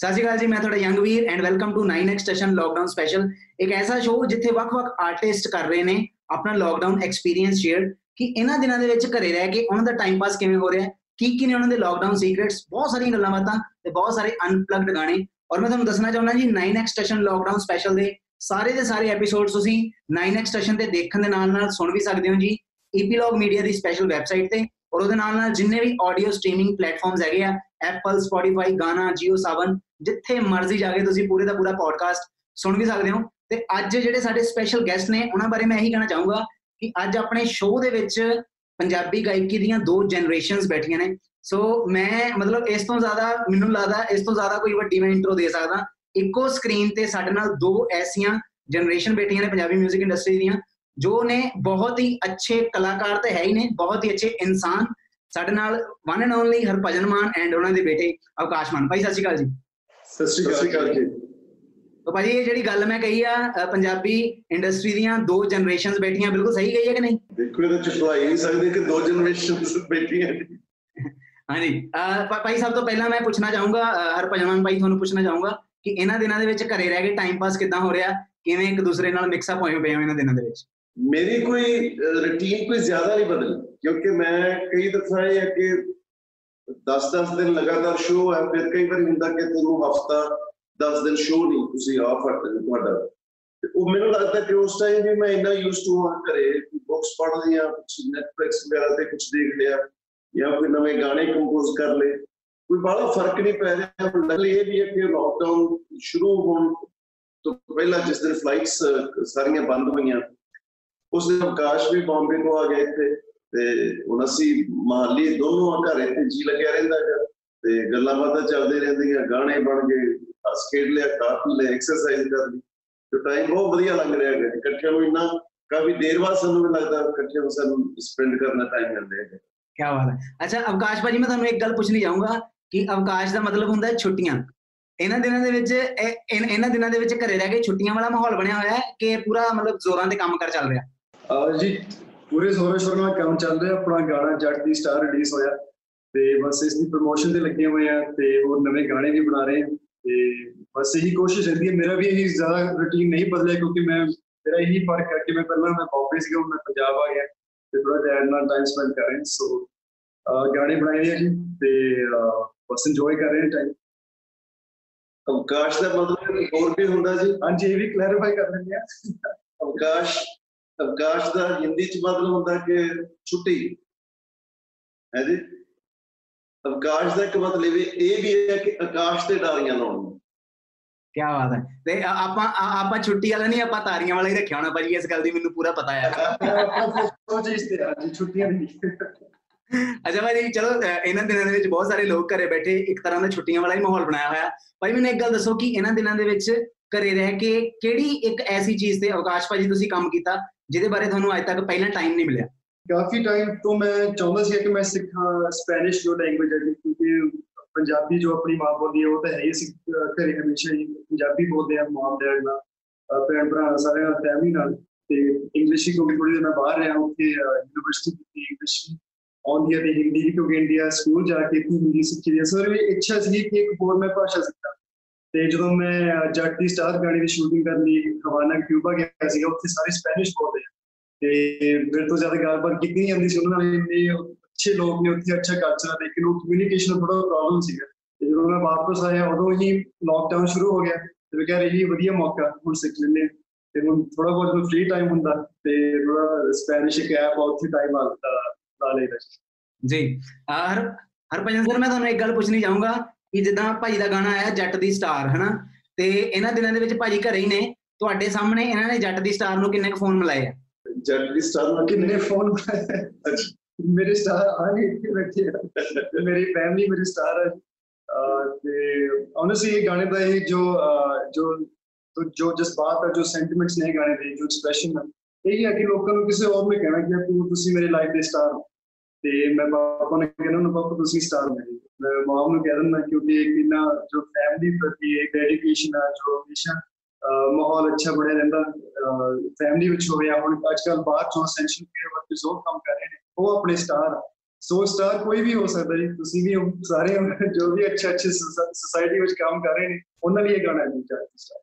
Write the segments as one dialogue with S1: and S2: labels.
S1: ਸਤਿ ਸ਼੍ਰੀ ਅਕਾਲ ਜੀ, ਮੈਂ ਤੁਹਾਡਾ young Veer and welcome to 9x station lockdown special ਇੱਕ ਐਸਾ ਸ਼ੋਅ ਜਿੱਥੇ ਵੱਖ-ਵੱਖ ਆਰਟਿਸਟ ਕਰ ਰਹੇ ਨੇ, ਆਪਣਾ ਲੋਕਡਾਊਨ ਐਕਸਪੀਰੀਅੰਸ ਸ਼ੇਅਰ ਕਿ ਇਹਨਾਂ ਦਿਨਾਂ ਦੇ ਵਿੱਚ ਘਰੇ ਰਹਿ ਕੇ ਉਹਨਾਂ ਦਾ ਟਾਈਮ ਪਾਸ ਕਿਵੇਂ ਹੋ ਰਿਹਾ ਕੀ ਕੀ ਨੇ ਉਹਨਾਂ ਦੇ ਲੋਕਡਾਊਨ ਸੀਕ੍ਰੇਟਸ ਬਹੁਤ ਸਾਰੀਆਂ ਗੱਲਾਂ ਬਾਤਾਂ ਤੇ ਬਹੁਤ ਸਾਰੇ ਅਨਪਲੱਗਡ ਗਾਣੇ। ਔਰ ਮੈਂ ਤੁਹਾਨੂੰ ਦੱਸਣਾ ਚਾਹੁੰਦਾ ਜੀ 9x ਸਟੇਸ਼ਨ ਲੋਕਡਾਊਨ ਸਪੈਸ਼ਲ ਦੇ ਸਾਰੇ ਦੇ ਸਾਰੇ ਐਪੀਸੋਡਸ ਤੁਸੀਂ 9x ਸਟੇਸ਼ਨ ਤੇ ਦੇਖਣ ਦੇ ਨਾਲ ਨਾਲ ਸੁਣ ਵੀ ਸਕਦੇ ਹੋ ਜੀ। ਈਪੀਲੌਗ ਮੀਡੀਆ ਦੀ ਸਪੈਸ਼ਲ ਵੈਬਸਾਈਟ ਤੇ ਔਰ ਉਹਦੇ ਨਾਲ ਨਾਲ ਜਿੰਨੇ ਵੀ ਆਡੀਓ ਸਟ੍ਰੀਮਿੰਗ ਪਲੇਟਫਾਰਮਸ ਹੈਗੇ ਆ ਐਪਲ ਸਪੋਟੀਫਾਈ ਗਾਨਾ ਜੀਓ ਸਾਵਨ ਜਿੱਥੇ ਮਰਜ਼ੀ ਜਾ ਕੇ ਤੁਸੀਂ ਪੂਰੇ ਦਾ ਪੂਰਾ ਪੋਡਕਾਸਟ ਸੁਣ ਵੀ ਸਕਦੇ ਹੋ। ਤੇ ਅੱਜ ਜਿਹੜੇ ਸਾਡੇ ਸਪੈਸ਼ਲ ਗੈਸਟ ਨੇ, ਉਹਨਾਂ ਬਾਰੇ ਮੈਂ ਇਹੀ ਕਹਿਣਾ ਚਾਹੂੰਗਾ ਕਿ ਅੱਜ ਆਪਣੇ ਸ਼ੋਅ ਦੇ ਵਿੱਚ ਪੰਜਾਬੀ ਗਾਇਕੀ ਦੀਆਂ ਦੋ ਜਨਰੇਸ਼ਨਸ ਬੈਠੀਆਂ ਨੇ। ਸੋ ਮੈਂ ਮਤਲਬ ਇਸ ਤੋਂ ਜ਼ਿਆਦਾ ਮੈਨੂੰ ਲੱਗਦਾ, ਇਸ ਤੋਂ ਜ਼ਿਆਦਾ ਕੋਈ ਵੱਡੀ ਮੈਂ ਇੰਟਰੋ ਦੇ ਸਕਦਾ। ਇੱਕੋ ਸਕਰੀਨ ਤੇ ਸਾਡੇ ਨਾਲ ਦੋ ਐਸੀਆਂ ਜਨਰੇਸ਼ਨ ਬੈਠੀਆਂ ਨੇ ਪੰਜਾਬੀ 뮤직 ਇੰਡਸਟਰੀ ਦੀਆਂ, ਜੋ ਨੇ ਬਹੁਤ ਹੀ ਅੱਛੇ ਕਲਾਕਾਰ ਤੇ ਹੈ ਹੀ ਨੇ, ਬਹੁਤ ਹੀ ਅੱਛੇ ਇਨਸਾਨ। ਸਾਡੇ ਨਾਲ one and only Harbhajan Mann and ਉਹਨਾਂ ਦੇ ਬੇਟੇ ਅਵਕਾਸ਼ ਮਾਨ। ਭਾਈ, ਸਤਿ ਸ਼੍ਰੀ ਅਕਾਲ ਜੀ।
S2: ਸਤਿ ਸ਼੍ਰੀ ਅਕਾਲ ਜੀ।
S1: ਤਾਂ ਭਾਜੀ ਇਹ ਜਿਹੜੀ ਗੱਲ ਮੈਂ ਕਹੀ ਆ ਪੰਜਾਬੀ ਇੰਡਸਟਰੀ ਦੀਆਂ ਦੋ ਜਨਰੇਸ਼ਨਸ ਬੈਠੀਆਂ ਬਿਲਕੁਲ ਸਹੀ ਗਈ ਹੈ ਕਿ ਨਹੀਂ?
S2: ਦੇਖੋ ਇਹਦੇ ਚ ਭੁਲਾਈ ਨਹੀਂ ਸਕਦੇ ਕਿ ਦੋ ਜਨਰੇਸ਼ਨਸ ਬੈਠੀਆਂ
S1: ਹਾਂਜੀ ਭਾਈ ਸਭ ਤੋਂ ਪਹਿਲਾਂ ਮੈਂ ਪੁੱਛਣਾ ਚਾਹੂੰਗਾ ਹਰਭਜਨ ਭਾਈ ਤੁਹਾਨੂੰ ਪੁੱਛਣਾ ਚਾਹੂੰਗਾ ਕਿ ਇਹਨਾਂ ਦਿਨਾਂ ਦੇ ਵਿੱਚ ਘਰੇ ਰਹਿ ਕੇ ਟਾਈਮ ਪਾਸ ਕਿੱਦਾਂ ਹੋ ਰਿਹਾ? ਕਿਵੇਂ ਇੱਕ ਦੂਸਰੇ ਨਾਲ ਮਿਕਸ ਅਪ ਹੋਏ ਪਏ ਹੋ ਇਹਨਾਂ ਦਿਨਾਂ ਦੇ ਵਿੱਚ?
S2: ਮੇਰੀ ਕੋਈ ਰੁਟੀਨ ਕੋਈ ਜ਼ਿਆਦਾ ਨਹੀਂ ਬਦਲੀ ਕਿਉਂਕਿ ਮੈਂ ਕਈ ਦਫਾ ਇਹ ਕਿ 10-10 ਦਿਨ ਲਗਾਤਾਰ ਸ਼ੋਅ ਹੈ, ਫਿਰ ਕਈ ਵਾਰੀ ਹੁੰਦਾ ਕਿ ਤੁਹਾਨੂੰ ਹਫਤਾ 10 ਦਿਨ ਸ਼ੋਅ ਨਹੀਂ, ਤੁਸੀਂ ਆਫ ਹਟ ਤੁਹਾਡਾ। ਤੇ ਉਹ ਮੈਨੂੰ ਲੱਗਦਾ ਕਿ ਉਸ ਟਾਈਮ ਵੀ ਮੈਂ ਇੰਨਾ ਯੂਜ਼ ਟੂ ਹਾਂ ਘਰੇ ਬੁੱਕਸ ਪੜ੍ਹ ਲਈਆਂ ਕੁਝ ਨੈਟਫਲਿਕਸ ਵਗੈਰਾ ਤੇ ਕੁਝ ਦੇਖ ਲਿਆ, ਜਾਂ ਕੋਈ ਨਵੇਂ ਗਾਣੇ ਕੰਪੋਜ਼ ਕਰ ਲਏ। ਕੋਈ ਬੜਾ ਫ਼ਰਕ ਨਹੀਂ ਪੈ ਰਿਹਾ ਗੱਲ ਇਹ ਵੀ ਹੈ ਕਿ ਲਾਕਡਾਊਨ ਸ਼ੁਰੂ ਹੋਣ ਤੋਂ ਪਹਿਲਾਂ ਜਿਸ ਦਿਨ ਫਲਾਈਟਸ ਸਾਰੀਆਂ ਬੰਦ ਹੋਈਆਂ, ਉਸ ਦਿਨ ਅਵਕਾਸ਼ ਵੀ ਬੰਬੇ ਤੋਂ ਆ ਗਏ ਇੱਥੇ। ਤੇ ਹੁਣ ਅਸੀਂ ਮਹਾਲੀ ਦੋਨੋਂ ਘਰ ਇੱਥੇ ਜੀ ਲੱਗਿਆ ਰਹਿੰਦਾ ਹੈ ਤੇ ਗੱਲਾਂ ਬਾਤਾਂ ਚੱਲਦੇ ਰਹਿੰਦੀਆਂ ਗਾਣੇ ਬਣ ਗਏ ਹੱਸ ਖੇਡ ਲਿਆ ਪੀ ਲਿਆ ਐਕਸਰਸਾਈਜ਼ ਕਰ ਲਈ। ਤੇ ਟਾਈਮ ਬਹੁਤ ਵਧੀਆ ਲੰਘ ਰਿਹਾ ਹੈ ਇਕੱਠਿਆਂ ਨੂੰ ਇੰਨਾ ਕਾਫੀ ਦੇਰ ਬਾਅਦ ਸਾਨੂੰ ਵੀ ਲੱਗਦਾ ਇਕੱਠਿਆਂ ਨੂੰ ਸਾਨੂੰ ਸਪੈਂਡ ਕਰਨਾ ਟਾਈਮ ਮਿਲ ਰਿਹਾ ਹੈ
S1: ਕੀ ਬਾਤ ਹੈ। ਅੱਛਾ ਅਵਕਾਸ਼ ਭਾਜੀ ਮੈਂ ਤੁਹਾਨੂੰ ਇੱਕ ਗੱਲ ਪੁੱਛਣੀ ਚਾਹੂੰਗਾ ਕਿ ਅਵਕਾਸ਼ ਦਾ ਮਤਲਬ ਹੁੰਦਾ ਹੈ ਛੁੱਟੀਆਂ। ਇਹਨਾਂ ਦਿਨਾਂ ਦੇ ਵਿੱਚ ਇਹਨਾਂ ਦਿਨਾਂ ਦੇ ਵਿੱਚ ਘਰੇ ਰਹਿ ਕੇ ਛੁੱਟੀਆਂ ਵਾਲਾ ਮਾਹੌਲ ਬਣਿਆ ਹੋਇਆ ਹੈ ਕਿ ਪੂਰਾ ਮਤਲਬ ਜ਼ੋਰਾਂ ਤੇ ਕੰਮ ਕਰ ਚੱਲ ਰਿਹਾ?
S3: ਜੀ ਪੂਰੇ ਜ਼ੋਰਾਂ ਸ਼ੋਰ ਨਾਲ ਕੰਮ ਚੱਲ ਰਿਹਾ ਆਪਣਾ ਗਾਣਾ ਜੱਟ ਦੀ ਸਟਾਰ ਰਿਲੀਜ਼ ਹੋਇਆ ਤੇ ਬਸ ਇਸ ਦੀ ਪ੍ਰੋਮੋਸ਼ਨ ਤੇ ਲੱਗੇ ਹੋਏ ਆ ਤੇ ਹੋਰ ਨਵੇਂ ਗਾਣੇ ਵੀ ਬਣਾ ਰਹੇ ਆ ਤੇ ਬਸ ਇਹੀ ਕੋਸ਼ਿਸ਼ ਰਹਿੰਦੀ ਹੈ। ਮੇਰਾ ਵੀ ਇਹੀ ਜ਼ਿਆਦਾ ਰੁਟੀਨ ਨਹੀਂ ਬਦਲਿਆ ਕਿਉਂਕਿ ਮੈਂ ਮੇਰਾ ਇਹੀ ਫ਼ਰਕ ਹੈ ਕਿ ਮੈਂ ਪਹਿਲਾਂ ਮੈਂ ਬੰਬੇ ਸੀਗਾ ਹੁਣ ਮੈਂ ਪੰਜਾਬ ਆ ਗਿਆ ਤੇ ਥੋੜਾ ਡੈਡ ਨਾਲ ਟਾਈਮ ਸਪੈਂਡ ਕਰ ਰਹੇ। ਸੋ ਗਾਣੇ ਬਣਾਏ ਆ ਜੀ ਤੇ ਬਸ ਇੰਜੋਏ ਕਰ ਰਹੇ ਟਾਈਮ
S2: ਅਵਕਾਸ਼ ਦਾ ਮਤਲਬ ਹੋਰ ਵੀ ਹੁੰਦਾ ਜੀ?
S3: ਹਾਂਜੀ ਇਹ ਵੀ ਕਲੈਰੀਫਾਈ ਕਰ ਲੈਂਦੇ ਆ।
S2: ਅਵਕਾਸ਼ ਅਵਕਾਸ਼ ਦਾ ਹਿੰਦੀ ਚ ਮਤਲਬ ਹੁੰਦਾ ਕਿ ਛੁੱਟੀ। ਹੈ ਜੀ? ਅਵਕਾਸ਼ ਦਾ ਇੱਕ ਮਤਲਬ ਇਹ ਇਹ ਵੀ ਹੈ ਕਿ ਆਕਾਸ਼ ਤੇ ਡਾਰੀਆਂ ਲਾਉਣ
S1: ਕੀ ਬਾਤ ਹੈ। ਤੇ ਆ- ਆਪਾਂ ਆ- ਆਪਾਂ ਛੁੱਟੀ ਵਾਲਾ ਨਹੀਂ ਆਪਾਂ ਤਾਰੀਆਂ ਵਾਲਾ ਹੀ ਰੱਖਿਆ ਹੋਣਾ ਭਾਜੀ ਇਸ ਗੱਲ ਦੀ ਮੈਨੂੰ ਪੂਰਾ ਪਤਾ ਹੈ।
S3: ਉਹ ਚੀਜ਼ ਤੇ ਆ ਜੀ ਛੁੱਟੀਆਂ ਨਹੀਂ
S1: ਅੱਛਾ ਭਾਜੀ ਚਲੋ ਅ, ਇਹਨਾਂ ਦਿਨਾਂ ਦੇ ਵਿੱਚ ਬਹੁਤ ਸਾਰੇ ਲੋਕ ਘਰੇ ਬੈਠੇ ਇੱਕ ਤਰ੍ਹਾਂ ਦਾ ਛੁੱਟੀਆਂ ਵਾਲਾ ਹੀ ਮਾਹੌਲ ਬਣਾਇਆ ਹੋਇਆ। ਭਾਈ ਮੈਨੂੰ ਇੱਕ ਗੱਲ ਦੱਸੋ ਕਿ ਇਹਨਾਂ ਦਿਨਾਂ ਦੇ ਵਿੱਚ ਘਰੇ ਰਹਿ ਕੇ ਕਿਹੜੀ ਇੱਕ ਐਸੀ ਚੀਜ਼ ਤੇ ਅਵਕਾਸ਼ ਭਾਜੀ ਤੁਸੀਂ ਕੰਮ ਕੀਤਾ ਜਿਹਦੇ ਬਾਰੇ ਤੁਹਾਨੂੰ ਅੱਜ ਤੱਕ ਪਹਿਲਾਂ ਟਾਈਮ ਨਹੀਂ ਮਿਲਿਆ।
S3: ਕਾਫੀ ਟਾਈਮ ਤੋਂ ਮੈਂ ਚਾਹੁੰਦਾ ਸੀ ਕਿ ਮੈਂ ਸਿੱਖਾਂ ਸਪੈਨਿਸ਼ ਜੋ ਲੈਂਗੁਏਜ ਹੈ ਜੀ, ਕਿਉਂਕਿ ਪੰਜਾਬੀ ਜੋ ਆਪਣੀ ਮਾਂ ਬੋਲੀ ਹੈ ਉਹ ਤਾਂ ਹੈ ਹੀ ਅਸੀਂ ਅਹ, ਘਰੇ ਹਮੇਸ਼ਾ ਹੀ ਪੰਜਾਬੀ ਬੋਲਦੇ ਆ ਮਾਂ ਡੈਡ ਨਾਲ ਅਹ, ਭੈਣ ਭਰਾ ਸਾਰੇ ਨਾਲ ਫੈਮਿਲੀ ਨਾਲ। ਤੇ ਇੰਗਲਿਸ਼ ਹੀ ਕਿਉਂਕਿ ਥੋੜੀ ਦੇਰ ਮੈਂ ਬਾਹਰ ਰਿਹਾ ਉੱਥੇ ਯੂਨੀਵਰਸਿਟੀ ਦੀ ਇੰਗਲਿਸ਼ ਆਉਂਦੀ ਹੈ ਤੇ ਹਿੰਦੀ ਵੀ ਕਿਉਂਕਿ ਇੰਡੀਆ ਸਕੂਲ ਜਾ ਕੇ ਇੱਥੇ ਹਿੰਦੀ ਸਿੱਖੀ ਦੀ ਸਰ ਵੀ ਇੱਛਾ ਸੀ ਕਿ ਇੱਕ ਹੋਰ ਮੈਂ ਭਾਸ਼ਾ ਸਿੱਖਾਂ। ਤੇ ਜਦੋਂ ਮੈਂ ਅਹ, ਜੱਟ ਦੀ ਸਟਾਰ ਗਾਣੇ ਦੀ ਸ਼ੂਟਿੰਗ ਕਰਨ ਲਈ ਹਵਾਨਾ ਕਿਊਬਾ ਗਿਆ ਸੀਗਾ ਉੱਥੇ ਸਾਰੇ ਸਪੈਨਿਸ਼ ਬੋਲਦੇ ਆ ਤੇ ਮੇਰੇ ਤੋਂ ਜ਼ਿਆਦਾ ਗੱਲਬਾਤ ਕੀਤੀ ਨਹੀਂ ਜਾਂਦੀ ਸੀ। ਉਹਨਾਂ ਨਾਲ ਇੰਨੇ ਅੱਛੇ ਲੋਕ ਨੇ ਉੱਥੇ ਅੱਛਾ ਕਲਚਰ ਹੈ ਲੇਕਿਨ ਉਹ ਕਮਿਊਨੀਕੇਸ਼ਨ ਦਾ ਥੋੜਾ ਪ੍ਰੋਬਲਮ ਸੀਗਾ। ਤੇ ਜਦੋਂ ਮੈਂ ਵਾਪਸ ਆਇਆ ਉਦੋਂ ਹੀ ਲੋਕਡਾਊਨ ਸ਼ੁਰੂ ਹੋ ਗਿਆ। ਤੇ ਮੈਂ ਕਿਹਾ ਇਹ ਵਧੀਆ ਮੌਕਾ ਹੁਣ ਸਿੱਖ ਲੈਂਦੇ ਹਾਂ। ਤੇ ਹੁਣ ਥੋੜਾ ਬਹੁਤ ਫ੍ਰੀ ਟਾਈਮ ਹੁੰਦਾ ਤੇ ਥੋੜਾ ਸਪੈਨਿਸ਼ ਇੱਕ ਐਪ ਆ ਉੱਥੇ ਟਾਈਮ ਆ ਲਾ ਲਈਦਾ।
S1: ਜੀ। ਅ, ਹਰ ਹਰਭਜਨ ਸਰ ਮੈਂ ਤੁਹਾਨੂੰ ਇੱਕ ਗੱਲ ਪੁੱਛਣੀ ਚਾਹੂੰਗਾ। ਕਿ ਜਿੱਦਾਂ ਭਾਜੀ ਦਾ ਗਾਣਾ ਆਇਆ ਜੱਟ ਦੀ ਸਟਾਰ ਹਨਾ? ਤੇ ਇਹਨਾਂ ਦਿਨਾਂ ਦੇ ਵਿੱਚ ਭਾਜੀ ਘਰੇ ਹੀ ਨੇ। ਤੁਹਾਡੇ ਸਾਹਮਣੇ ਇਹਨਾਂ ਨੇ ਜੱਟ ਦੀ ਸਟਾਰ ਨੂੰ ਕਿੰਨੇ ਕੁ ਫੋਨ ਮਿਲਾਏ ਆ?
S2: ਜੱਟ ਦੀ ਸਟਾਰ ਨਾਲ
S3: ਕਿੰਨੇ ਫੋਨ ਮੇਰੇ ਸਟਾਰ ਆ ਨਹੀਂ ਇੱਥੇ ਬੈਠੇ ਆ। ਤੇ ਮੇਰੀ ਫੈਮਿਲੀ ਮੇਰੀ ਸਟਾਰ ਹੈ ਤੇ honestly ਇਹ ਗਾਣੇ ਦਾ ਇਹ ਜੋ ਜੋ ਜੋ- ਜੋ ਜਜ਼ਬਾਤ ਹੈ ਜੋ ਸੈਂਟੀਮੈਂਟਸ ਨੇ ਗਾਣੇ ਦੇ ਜੋ ਐਕਸਪ੍ਰੈਸ਼ਨ ਹੈ ਇਹ ਹੈ ਕਿ ਲੋਕਾਂ ਨੂੰ ਕਿਸੇ ਹੋਰ ਨੇ ਕਹਿਣਾ ਕਿ ਤੂੰ ਤੁਸੀਂ ਮੇਰੇ ਲਾਈਫ ਦੇ ਸਟਾਰ ਹੋ। ਤੇ ਮੈਂ ਪਾਪਾ ਨੇ ਕਹਿਣਾ ਨਾ ਪਾਪਾ ਤੁਸੀਂ ਸਟਾਰ ਹੋ ਮੇਰੇ ਮੈਂ ਮਾਮ ਨੂੰ ਕਹਿ ਦਿੰਦਾ ਕਿਉਂਕਿ ਇੱਕ ਇੰਨਾ ਜੋ ਫੈਮਿਲੀ ਪ੍ਰਤੀ ਇੱਕ ਡੈਡੀਕੇਸ਼ਨ ਹੈ ਜੋ ਹਮੇਸ਼ਾ ਅਹ ਮਾਹੌਲ ਅੱਛਾ ਬਣਿਆ ਰਹਿੰਦਾ ਫੈਮਿਲੀ ਵਿੱਚ ਹੋਵੇ ਜਾਂ ਹੁਣ ਅੱਜ ਕੱਲ ਬਾਹਰ ਚੋਂ ਸੈਂਸ਼ਨ ਕੇਅਰ ਵਰਕਰਸ ਉਹ ਕੰਮ ਕਰ ਰਹੇ ਨੇ ਉਹ ਆਪਣੇ ਸਟਾਰ ਸੋ ਸਟਾਰ ਕੋਈ ਵੀ ਹੋ ਸਕਦਾ ਜੀ ਤੁਸੀਂ ਵੀ ਹੋ ਸਾਰੇ ਹੋ, ਜੋ ਵੀ ਅੱਛੇ ਅੱਛੇ ਸੁਸਾਇਟੀ ਵਿੱਚ ਕੰਮ ਕਰ ਰਹੇ ਨੇ ਉਹਨਾਂ ਲਈ ਇਹ ਗਾਣਾ ਨਹੀਂ ਚਾਹੀਦਾ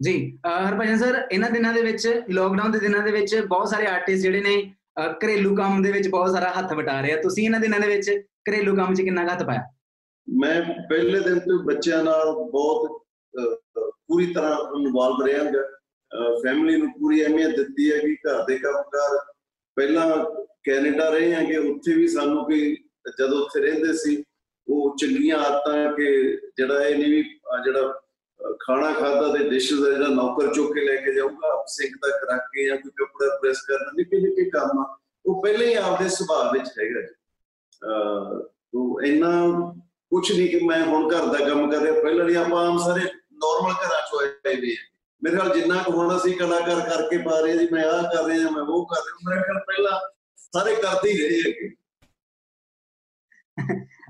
S1: ਜੀ ਅਹ ਹਰਭਜਨ ਸਰ ਇਹਨਾਂ ਦਿਨਾਂ ਦੇ ਵਿੱਚ ਲੋਕਡਾਊਨ ਦੇ ਦਿਨਾਂ ਦੇ ਵਿੱਚ ਬਹੁਤ ਸਾਰੇ ਆਰਟਿਸਟ ਜਿਹੜੇ ਨੇ ਅਹ ਘਰੇਲੂ ਕੰਮ ਦੇ ਵਿੱਚ ਬਹੁਤ ਸਾਰਾ ਹੱਥ ਵਟਾ ਰਹੇ ਆ। ਤੁਸੀਂ ਇਹਨਾਂ ਦਿਨਾਂ ਦੇ ਵਿੱਚ ਘਰੇਲੂ ਕੰਮ 'ਚ ਕਿੰਨਾ ਕੁ ਹੱਥ ਪਾਇਆ?
S2: ਮੈਂ ਪਹਿਲੇ ਦਿਨ ਤੋਂ ਬੱਚਿਆਂ ਨਾਲ ਬਹੁਤ ਅਹ, ਪੂਰੀ ਤਰ੍ਹਾਂ ਇਨਵੋਲਵ ਰਹਾਂਗਾ। ਫੈਮਿਲੀ ਨੂੰ ਪੂਰੀ ਅਹਿਮੀਅਤ ਦਿੱਤੀ ਹੈ ਕਿ ਘਰ ਦੇ ਕੰਮਕਾਰ ਪਹਿਲਾਂ ਕੈਨੇਡਾ ਰਹੇ ਹਾਂ ਕਿ ਉੱਥੇ ਵੀ ਸਾਨੂੰ ਕੋਈ ਜਦੋਂ ਉੱਥੇ ਰਹਿੰਦੇ ਸੀ ਉਹ ਚੰਗੀਆਂ ਆਦਤਾਂ ਕਿ ਜਿਹੜਾ ਇਹ ਨਹੀਂ ਵੀ ਅਹ, ਜਿਹੜਾ ਅਹ, ਖਾਣਾ ਖਾਦਾ ਤੇ ਡਿਸ਼ਸ ਦਾ ਜਿਹੜਾ ਨੌਕਰ ਚੁੱਕ ਕੇ ਲੈ ਕੇ ਜਾਊਗਾ ਸਿੰਕ ਤੱਕ ਰੱਖ ਕੇ ਜਾਂ ਕੋਈ ਕੱਪੜਾ ਪ੍ਰੈਸ ਕਰਨਾ ਨਿੱਕੇ ਨਿੱਕੇ ਕੰਮ ਆ ਉਹ ਪਹਿਲੇ ਹੀ ਆਪਦੇ ਸੁਭਾਅ ਵਿੱਚ ਹੈਗਾ ਜੀ। ਅਹ, ਉਹ ਇੰਨਾ ਕੁਛ ਨਹੀਂ ਕਿ ਮੈਂ ਹੁਣ ਘਰ ਦਾ ਕੰਮ ਕਰ ਰਿਹਾ। ਪਹਿਲਾਂ ਨਹੀਂ ਆਪਾਂ ਆਮ ਸਾਰੇ ਨਾਰਮਲ ਘਰਾਂ ਚ ਹੋਏ ਵੀ ਮੇਰੇ ਖਿਆਲ ਜਿੰਨਾ ਕੁ ਹੁਣ ਅਸੀਂ ਕਲਾਕਾਰ ਕਰਕੇ ਪਾ ਰਹੇ ਜੀ ਮੈਂ ਆਹ ਕਰ ਰਿਹਾ ਮੈਂ ਉਹ ਕਰ ਰਿਹਾ। ਮੇਰੇ ਖਿਆਲ ਪਹਿਲਾਂ ਸਾਰੇ ਕਰਦੇ ਹੀ ਰਹੇ ਹੈਗੇ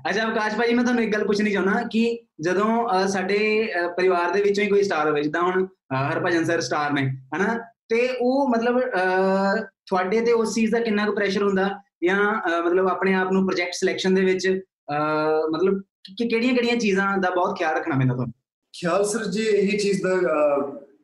S1: ਅੱਛਾ ਆਕਾਸ਼ ਭਾਜੀ ਮੈਂ ਤੁਹਾਨੂੰ ਇੱਕ ਗੱਲ ਪੁੱਛਣੀ ਚਾਹੁੰਦਾ ਕਿ ਜਦੋਂ ਅਹ, ਸਾਡੇ ਅਹ, ਪਰਿਵਾਰ ਦੇ ਵਿੱਚੋਂ ਹੀ ਕੋਈ ਸਟਾਰ ਹੋਵੇ ਜਿੱਦਾਂ ਹੁਣ ਅਹ, ਹਰਭਜਨ ਸਰ ਸਟਾਰ ਨੇ ਹਨਾ? ਤੇ ਉਹ ਮਤਲਬ ਅਹ, ਤੁਹਾਡੇ ਤੇ ਉਸ ਚੀਜ਼ ਦਾ ਕਿੰਨਾ ਕੁ ਪ੍ਰੈਸ਼ਰ ਹੁੰਦਾ? ਜਾਂ ਅਹ, ਮਤਲਬ ਆਪਣੇ ਆਪ ਨੂੰ ਪ੍ਰੋਜੈਕਟ ਸਿਲੈਕਸ਼ਨ ਦੇ ਵਿੱਚ ਅਹ, ਮਤਲਬ ਕਿ ਕਿਹੜੀਆਂ ਕਿਹੜੀਆਂ ਚੀਜ਼ਾਂ ਦਾ ਬਹੁਤ ਖਿਆਲ ਰੱਖਣਾ ਪੈਂਦਾ ਤੁਹਾਨੂੰ?
S3: ਖਿਆਲ ਸਰ ਜੀ ਇਹੀ ਚੀਜ਼ ਦਾ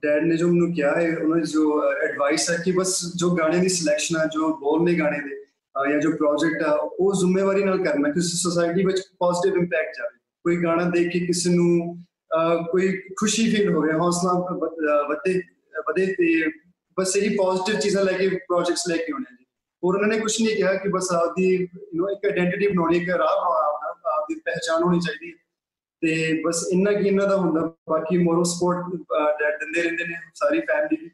S3: ਡੈਡ ਨੇ ਜੋ ਮੈਨੂੰ ਕਿਹਾ ਹੈ ਉਹਨਾਂ ਦੀ ਜੋ ਐਡਵਾਈਸ ਹੈ ਕਿ ਬਸ ਜੋ ਗਾਣੇ ਦੀ ਸਿਲੈਕਸ਼ਨ ਹੈ ਜੋ ਬੋਲ ਨੇ ਗਾਣੇ ਦੇ ਅਹ, ਜਾਂ ਜੋ ਪ੍ਰੋਜੈਕਟ ਆ ਉਹ ਜ਼ਿੰਮੇਵਾਰੀ ਨਾਲ ਕਰਨਾ ਕਿ ਸੋਸਾਇਟੀ ਵਿੱਚ ਪੋਜ਼ਿਟਿਵ ਇੰਪੈਕਟ ਜਾਵੇ। ਕੋਈ ਗਾਣਾ ਦੇਖ ਕੇ ਕਿਸੇ ਨੂੰ ਅਹ, ਕੋਈ ਖੁਸ਼ੀ ਫੀਲ ਹੋਵੇ ਹੌਸਲਾ ਵ- ਅਹ, ਵਧੇ ਵਧੇ ਤੇ ਬਸ ਇਹੀ ਪੋਜ਼ਿਟਿਵ ਚੀਜ਼ਾਂ ਲੈ ਕੇ ਪ੍ਰੋਜੈਕਟਸ ਲੈ ਕੇ ਆਉਣੇ ਜੀ। ਹੋਰ ਉਹਨਾਂ ਨੇ ਕੁਝ ਨਹੀਂ ਕਿਹਾ ਕਿ ਬਸ ਆਪਦੀ ਯੂ نو ਇੱਕ ਆਇਡੈਂਟੀਟੀ ਬਣਾਉਣੀ ਇੱਕ ਰਾਹ ਬਣਾਉਣਾ ਆਪਣਾ ਆਪਦੀ ਪਹਿਚਾਣ ਹੋਣੀ ਚਾਹੀਦੀ ਹੈ। ਤੇ ਬਸ ਇੰਨਾ ਕੀ ਇਹਨਾਂ ਦਾ ਹੁੰਦਾ ਬਾਕੀ ਮੋਰਲ ਸਪੋਰਟ ਡੈਡ ਦਿੰਦੇ ਰਹਿੰਦੇ ਨੇ ਸਾਰੀ ਫੈਮਿਲੀ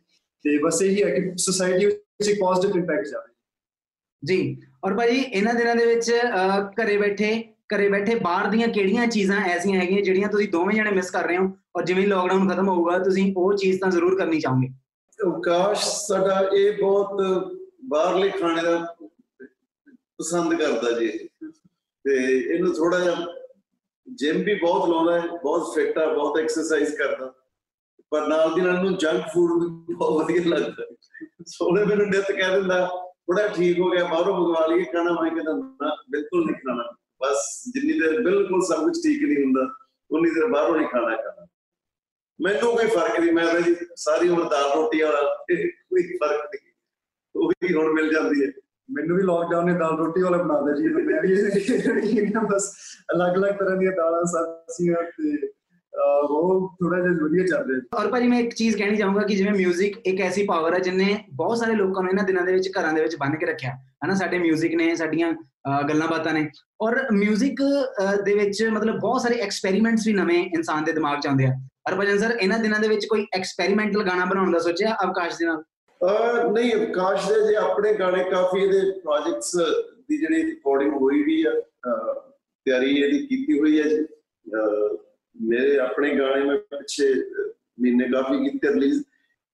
S3: ਤੇ ਬਸ ਇਹੀ ਹੈ ਕਿ ਸੋਸਾਇਟੀ ਵਿੱਚ ਇੱਕ ਪੋਜ਼ਿਟਿਵ ਇੰਪੈਕਟ ਜਾਵੇ।
S1: ਜੀ ਔਰ ਭਾਜੀ ਇਹਨਾਂ ਦਿਨਾਂ ਦੇ ਵਿੱਚ ਘਰੇ ਬੈਠੇ ਘਰੇ ਬੈਠੇ ਬਾਹਰ ਦੀਆਂ ਕਿਹੜੀਆਂ ਚੀਜ਼ਾਂ ਐਸੀਆਂ ਹੈਗੀਆਂ ਜਿਹੜੀਆਂ ਤੁਸੀਂ ਦੋਵੇਂ ਜਣੇ ਮਿਸ ਕਰ ਰਹੇ ਹੋ? ਔਰ ਜਿਵੇਂ ਲੋਕਡਾਊਨ ਖਤਮ ਹੋਊਗਾ ਤੁਸੀਂ ਉਹ ਚੀਜ਼ ਤਾਂ ਜ਼ਰੂਰ ਕਰਨੀ ਚਾਹੋਗੇ।
S2: ਅਵਕਾਸ਼ ਸਾਡਾ ਇਹ ਬਹੁਤ ਬਾਹਰਲੇ ਖਾਣੇ ਦਾ ਪਸੰਦ ਕਰਦਾ ਜੀ ਤੇ ਇਹਨੂੰ ਥੋੜਾ ਜਿਹਾ ਜਿਮ ਵੀ ਬਹੁਤ ਲਾਉਂਦਾ ਹੈ, ਬਹੁਤ ਫਿੱਟ ਆ, ਬਹੁਤ ਐਕਸਰਸਾਈਜ਼ ਕਰਦਾ। ਪਰ ਨਾਲ ਦੀ ਨਾਲ ਇਹਨੂੰ ਜੰਕ ਫੂਡ ਵੀ ਬਹੁਤ ਵਧੀਆ ਲੱਗਦਾ। ਸੋਨੇ ਮੈਨੂੰ ਨਿੱਤ ਕਹਿ ਦਿੰਦਾ ਥੋੜਾ ਠੀਕ ਹੋ ਗਿਆ, ਬਾਹਰੋਂ ਮੰਗਵਾ ਲਈਏ ਖਾਣਾ, ਮੈਂ ਕਹਿੰਦਾ ਨਾ, ਬਿਲਕੁਲ ਨਹੀਂ ਖਾਣਾ। ਬਸ ਜਿੰਨੀ ਦੇਰ ਬਿਲਕੁਲ ਸਭ ਕੁਝ ਠੀਕ ਨਹੀਂ ਹੁੰਦਾ, ਉਨੀ ਦੇਰ ਬਾਹਰੋਂ ਨਹੀਂ ਖਾਣਾ ਖਾਣਾ। ਮੈਨੂੰ ਕੋਈ ਫ਼ਰਕ ਨਹੀਂ, ਮੈਂ ਤਾਂ ਜੀ ਸਾਰੀ ਉਮਰ ਦਾਲ ਰੋਟੀ ਵਾਲਾ ਤੇ ਕੋਈ ਫ਼ਰਕ ਨਹੀਂ। ਉਹ ਵੀ ਹੁਣ ਮਿਲ ਜਾਂਦੀ ਹੈ
S3: ਮੈਨੂੰ ਵੀ ਲਾਕਡਾਊਨ ਨੇ ਦਾਲ ਰੋਟੀ ਵਾਲਾ ਬਣਾ ਦਿੱਤਾ ਜੀ ਮੈਂ ਵੀ ਇਹਨਾਂ ਬਸ ਅਲੱਗ-ਅਲੱਗ ਤਰ੍ਹਾਂ ਦੀਆਂ ਦਾਲਾਂ ਸਬਜ਼ੀਆਂ ਤੇ ਅਹ, ਉਹ ਥੋੜਾ ਜਿਹਾ ਵਧੀਆ ਚੱਲ ਰਿਹਾ
S1: ਔਰ ਭਾਜੀ ਮੈਂ ਇੱਕ ਚੀਜ਼ ਕਹਿਣੀ ਚਾਹੂੰਗਾ ਕਿ ਜਿਵੇਂ 뮤직 ਇੱਕ ਐਸੀ ਪਾਵਰ ਹੈ ਜਿਨੇ ਬਹੁਤ ਸਾਰੇ ਲੋਕਾਂ ਨੂੰ ਇਹਨਾਂ ਦਿਨਾਂ ਦੇ ਵਿੱਚ ਘਰਾਂ ਦੇ ਵਿੱਚ ਬੰਨ੍ਹ ਕੇ ਰੱਖਿਆ ਹਨਾ ਸਾਡੇ 뮤직 ਨੇ ਸਾਡੀਆਂ ਅਹ, ਗੱਲਾਂ ਬਾਤਾਂ ਨੇ ਔਰ 뮤직 ਦੇ ਵਿੱਚ ਮਤਲਬ ਬਹੁਤ ਸਾਰੇ ਐਕਸਪੈਰੀਮੈਂਟਸ ਵੀ ਨਵੇਂ ਇਨਸਾਨ ਦੇ ਦਿਮਾਗ 'ਚ ਆਉਂਦੇ ਆ ਹਰਭਜਨ ਸਰ ਇਹਨਾਂ ਦਿਨਾਂ ਦੇ ਵਿੱਚ ਕੋਈ ਐਕਸਪੈਰੀਮੈਂਟਲ ਗਾਣਾ ਬਣਾਉਣ ਦਾ ਸੋਚਿਆ ਅਵਕਾਸ਼ ਦੇ ਨਾਲ
S2: ਅਹ ਨਹੀਂ ਅਵਕਾਸ਼ ਦੇ ਜੇ ਆਪਣੇ ਗਾਣੇ ਕਾਫੀ ਇਹਦੇ ਪ੍ਰੋਜੈਕਟਸ ਦੀ ਜਿਹੜੀ ਰਿਕਾਰਡਿੰਗ ਹੋਈ ਵੀ ਆ, ਅਹ ਤਿਆਰੀ ਇਹਦੀ ਕੀਤੀ ਹੋਈ ਹੈ ਜੀ। ਅਹ ਮੇਰੇ ਆਪਣੇ ਗਾਣੇ ਮੈਂ ਪਿੱਛੇ ਅਹ ਮਹੀਨੇ ਕਾਫੀ ਕੀਤੇ ਰਿਲੀਜ਼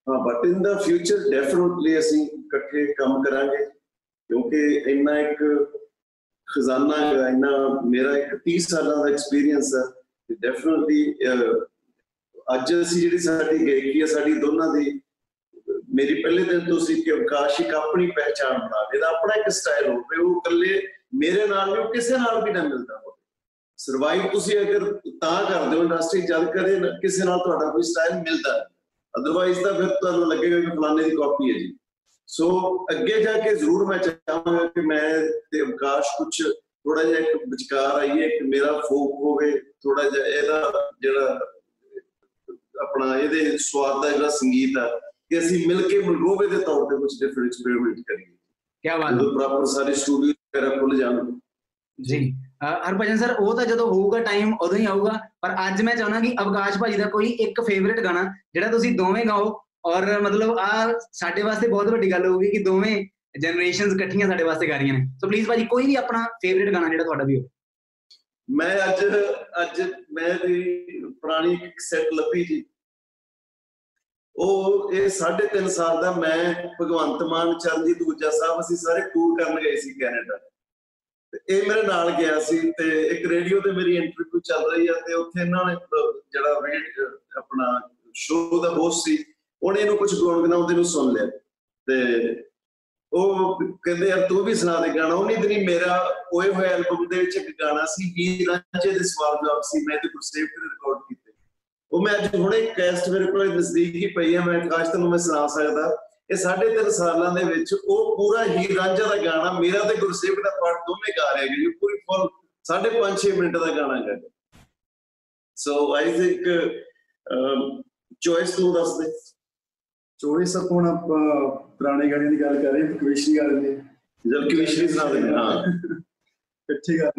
S2: ਹਾਂ but in the future definitely ਅਸੀਂ ਇਕੱਠੇ ਕੰਮ ਕਰਾਂਗੇ, ਕਿਉਂਕਿ ਇੰਨਾ ਇੱਕ ਖਜ਼ਾਨਾ ਹੈ ਇੰਨਾ ਮੇਰਾ ਇੱਕ 30 ਸਾਲਾਂ ਦਾ ਐਕਸਪੀਰੀਅੰਸ ਹੈ ਤੇ ਡੈਫੀਨਿਟਲੀ ਅੱਜ ਅਸੀਂ ਜਿਹੜੀ ਸਾਡੀ ਗਾਇਕੀ ਹੈ ਸਾਡੀ ਦੋਨਾਂ ਦੀ ਮੇਰੀ ਪਹਿਲੇ ਦਿਨ ਤੋਂ ਕਿ ਅਵਕਾਸ਼ ਇੱਕ ਆਪਣੀ ਪਹਿਚਾਣ ਬਣਾ ਲੇ ਆਪਣਾ ਇੱਕ ਸਟਾਈਲ ਹੋਵੇ, ਉਹ ਇਕੱਲੇ ਮੇਰੇ ਨਾਲ ਨਹੀਂ ਕਿਸੇ ਨਾਲ ਵੀ ਨਾ ਮਿਲਦਾ ਹੋਵੇ। ਸਰਵਾਈਵ ਤੁਸੀਂ ਅਗਰ ਤਾਂ ਕਰਦੇ ਹੋ ਇੰਡਸਟਰੀ ਜਦ ਕਦੇ ਕਿਸੇ ਨਾਲ ਤੁਹਾਡਾ ਕੋਈ ਸਟਾਈਲ ਮਿਲਦਾ ਅਦਰਵਾਈਜ਼ ਤਾਂ ਫਿਰ ਤੁਹਾਨੂੰ ਲੱਗੇਗਾ ਕਿ ਫਲਾਣੇ ਦੀ ਕਾਪੀ ਹੈ ਜੀ। ਸੋ ਅੱਗੇ ਜਾ ਕੇ ਜ਼ਰੂਰ ਮੈਂ ਚਾਹਾਂਗਾ ਕਿ ਮੈਂ ਤੇ ਅਵਕਾਸ਼ ਕੁਝ ਥੋੜਾ ਜਿਹਾ ਇੱਕ ਵਿਚਕਾਰ ਆਈਏ, ਇੱਕ ਮੇਰਾ ਫੋਕ ਹੋਵੇ ਥੋੜਾ ਜਿਹਾ ਇਹਦਾ ਜਿਹੜਾ ਆਪਣਾ, ਇਹਦੇ ਸਵਾਦ ਦਾ ਜਿਹੜਾ ਸੰਗੀਤ ਆ ਕਿ ਅਸੀਂ ਮਿਲ ਕੇ ਮਲਗੋਵੇ ਦੇ ਤੌਰ ਤੇ ਕੁਝ ਡਿਫਰੈਂਟ ਐਕਸਪੈਰੀਮੈਂਟ ਕਰੀਏ।
S1: ਕੀ ਬਾਤ ਹੈ।
S2: ਪ੍ਰੋਪਰ ਸਾਰੇ ਸਟੂਡੀਓ ਵਗੈਰਾ ਖੁੱਲ ਜਾਣ।
S1: ਜੀ। ਹਰਭਜਨ ਸਰ ਉਹ ਤਾਂ ਜਦੋਂ ਹੋਊਗਾ ਟਾਈਮ ਉਦੋਂ ਹੀ ਆਊਗਾ। ਪਰ ਅੱਜ ਮੈਂ ਚਾਹੁੰਦਾ ਕਿ ਅਵਕਾਸ਼ ਭਾਜੀ ਦਾ ਕੋਈ ਇੱਕ ਫੇਵਰਿਟ ਗਾਣਾ ਜਿਹੜਾ ਤੁਸੀਂ ਦੋਵੇਂ ਗਾਓ ਔਰ ਮਤਲਬ ਆ ਸਾਡੇ ਵਾਸਤੇ ਬਹੁਤ ਵੱਡੀ ਗੱਲ ਹੋਊਗੀ ਕਿ ਦੋਵੇਂ ਜਨਰੇਸ਼ਨਸ ਇਕੱਠੀਆਂ ਸਾਡੇ ਵਾਸਤੇ ਗਾ ਰਹੀਆਂ ਨੇ। ਸੋ ਪਲੀਜ਼ ਭਾਜੀ ਕੋਈ ਵੀ ਆਪਣਾ ਫੇਵਰਿਟ ਗਾਣਾ ਜਿਹੜਾ ਤੁਹਾਡਾ ਵੀ ਹੋ
S2: ਮੈਂ ਅੱਜ ਅੱਜ ਮੈਂ ਦੀ ਪੁਰਾਣੀ ਇੱਕ ਸੈੱਟ ਲੱਭੀ ਜੀ। ਉਹ ਇਹ 3.5 ਸਾਲ ਦਾ ਮੈਂ ਭਗਵੰਤ ਮਾਨ, ਚਰਨਜੀਤ ਦੂਜਾ ਸਾਹਿਬ, ਅਸੀਂ ਸਾਰੇ ਟੂਰ ਕਰਨ ਗਏ ਸੀ ਕੈਨੇਡਾ। ਤੇ ਇਹ ਮੇਰੇ ਨਾਲ ਗਿਆ ਸੀ ਤੇ ਇੱਕ ਰੇਡੀਓ ਤੇ ਮੇਰੀ ਇੰਟਰਵਿਊ ਚੱਲ ਰਹੀ ਆ ਤੇ ਉੱਥੇ ਇਹਨਾਂ ਨੇ ਜਿਹੜਾ ਰੇਡ- ਆਪਣਾ ਸ਼ੋਅ ਦਾ ਹੋਸਟ ਸੀ, ਉਹਨੇ ਇਹਨੂੰ ਕੁਝ ਗੁਣਗੁਣਾਉਂਦੇ ਨੂੰ ਸੁਣ ਲਿਆ। ਤੇ ਉਹ ਕਹਿੰਦੇ, ਯਾਰ ਤੂੰ ਵੀ ਸੁਣਾ ਦੇ ਗਾਣਾ। ਉਹਨੇ ਦਿਨੀ ਮੇਰਾ ਓਏ ਹੋਏ ਐਲਬਮ ਦੇ ਵਿੱਚ ਇੱਕ ਗਾਣਾ ਸੀ, ਹੀਰ ਰਾਂਝੇ ਦੇ ਸਵਾਲ ਜਵਾਬ ਸੀ। ਮੈਂ ਤੇ ਗੁਰਸੇਵ ਤੇ ਰਿਕਾਰਡ ਕੀਤੇ ਉਹ ਮੈਂ ਅੱਜ ਹੁਣੇ ਕੈਸਟ ਮੇਰੇ ਕੋਲ ਨਜ਼ਦੀਕ ਹੀ ਪਈ ਹੈ ਮੈਂ ਕਾਸ਼ ਤੈਨੂੰ ਮੈਂ ਸੁਣਾ ਸਕਦਾ। ਇਹ ਸਾਢੇ ਤਿੰਨ ਸਾਲਾਂ ਦੇ ਵਿੱਚ ਉਹ ਪੂਰਾ ਹੀਰ ਰਾਂਝਾ ਦਾ ਗਾਣਾ ਮੇਰਾ ਤੇ ਗੁਰਸੇਵ ਦਾ ਪਾਰਟ ਦੋਵੇਂ ਗਾ ਰਹੇ ਜੀ ਪੂਰੀ ਫੁੱਲ ਸਾਢੇ 5-6 ਮਿੰਟ ਦਾ ਗਾਣਾ ਗਾ ਸੋ ਆਈ ਥਿੰਕ ਚੋਇਸ ਤੂੰ ਦੱਸ ਦੇ।
S3: ਚੋਇਸ ਆਪਾਂ ਹੁਣ ਆਪਾਂ ਪੁਰਾਣੇ ਗਾਣੇ ਦੀ ਗੱਲ ਕਰ ਰਹੇ ਹਾਂ ਕਵਿਸ਼ਰੀ ਗਾ ਲੈਂਦੇ ਹਾਂ
S2: ਜਦ ਕਿ ਵਿਸ਼ਰੀ ਸੁਣਾ ਦੇ ਹਾਂ।
S3: ਇਕੱਠੇ ਹਾਂ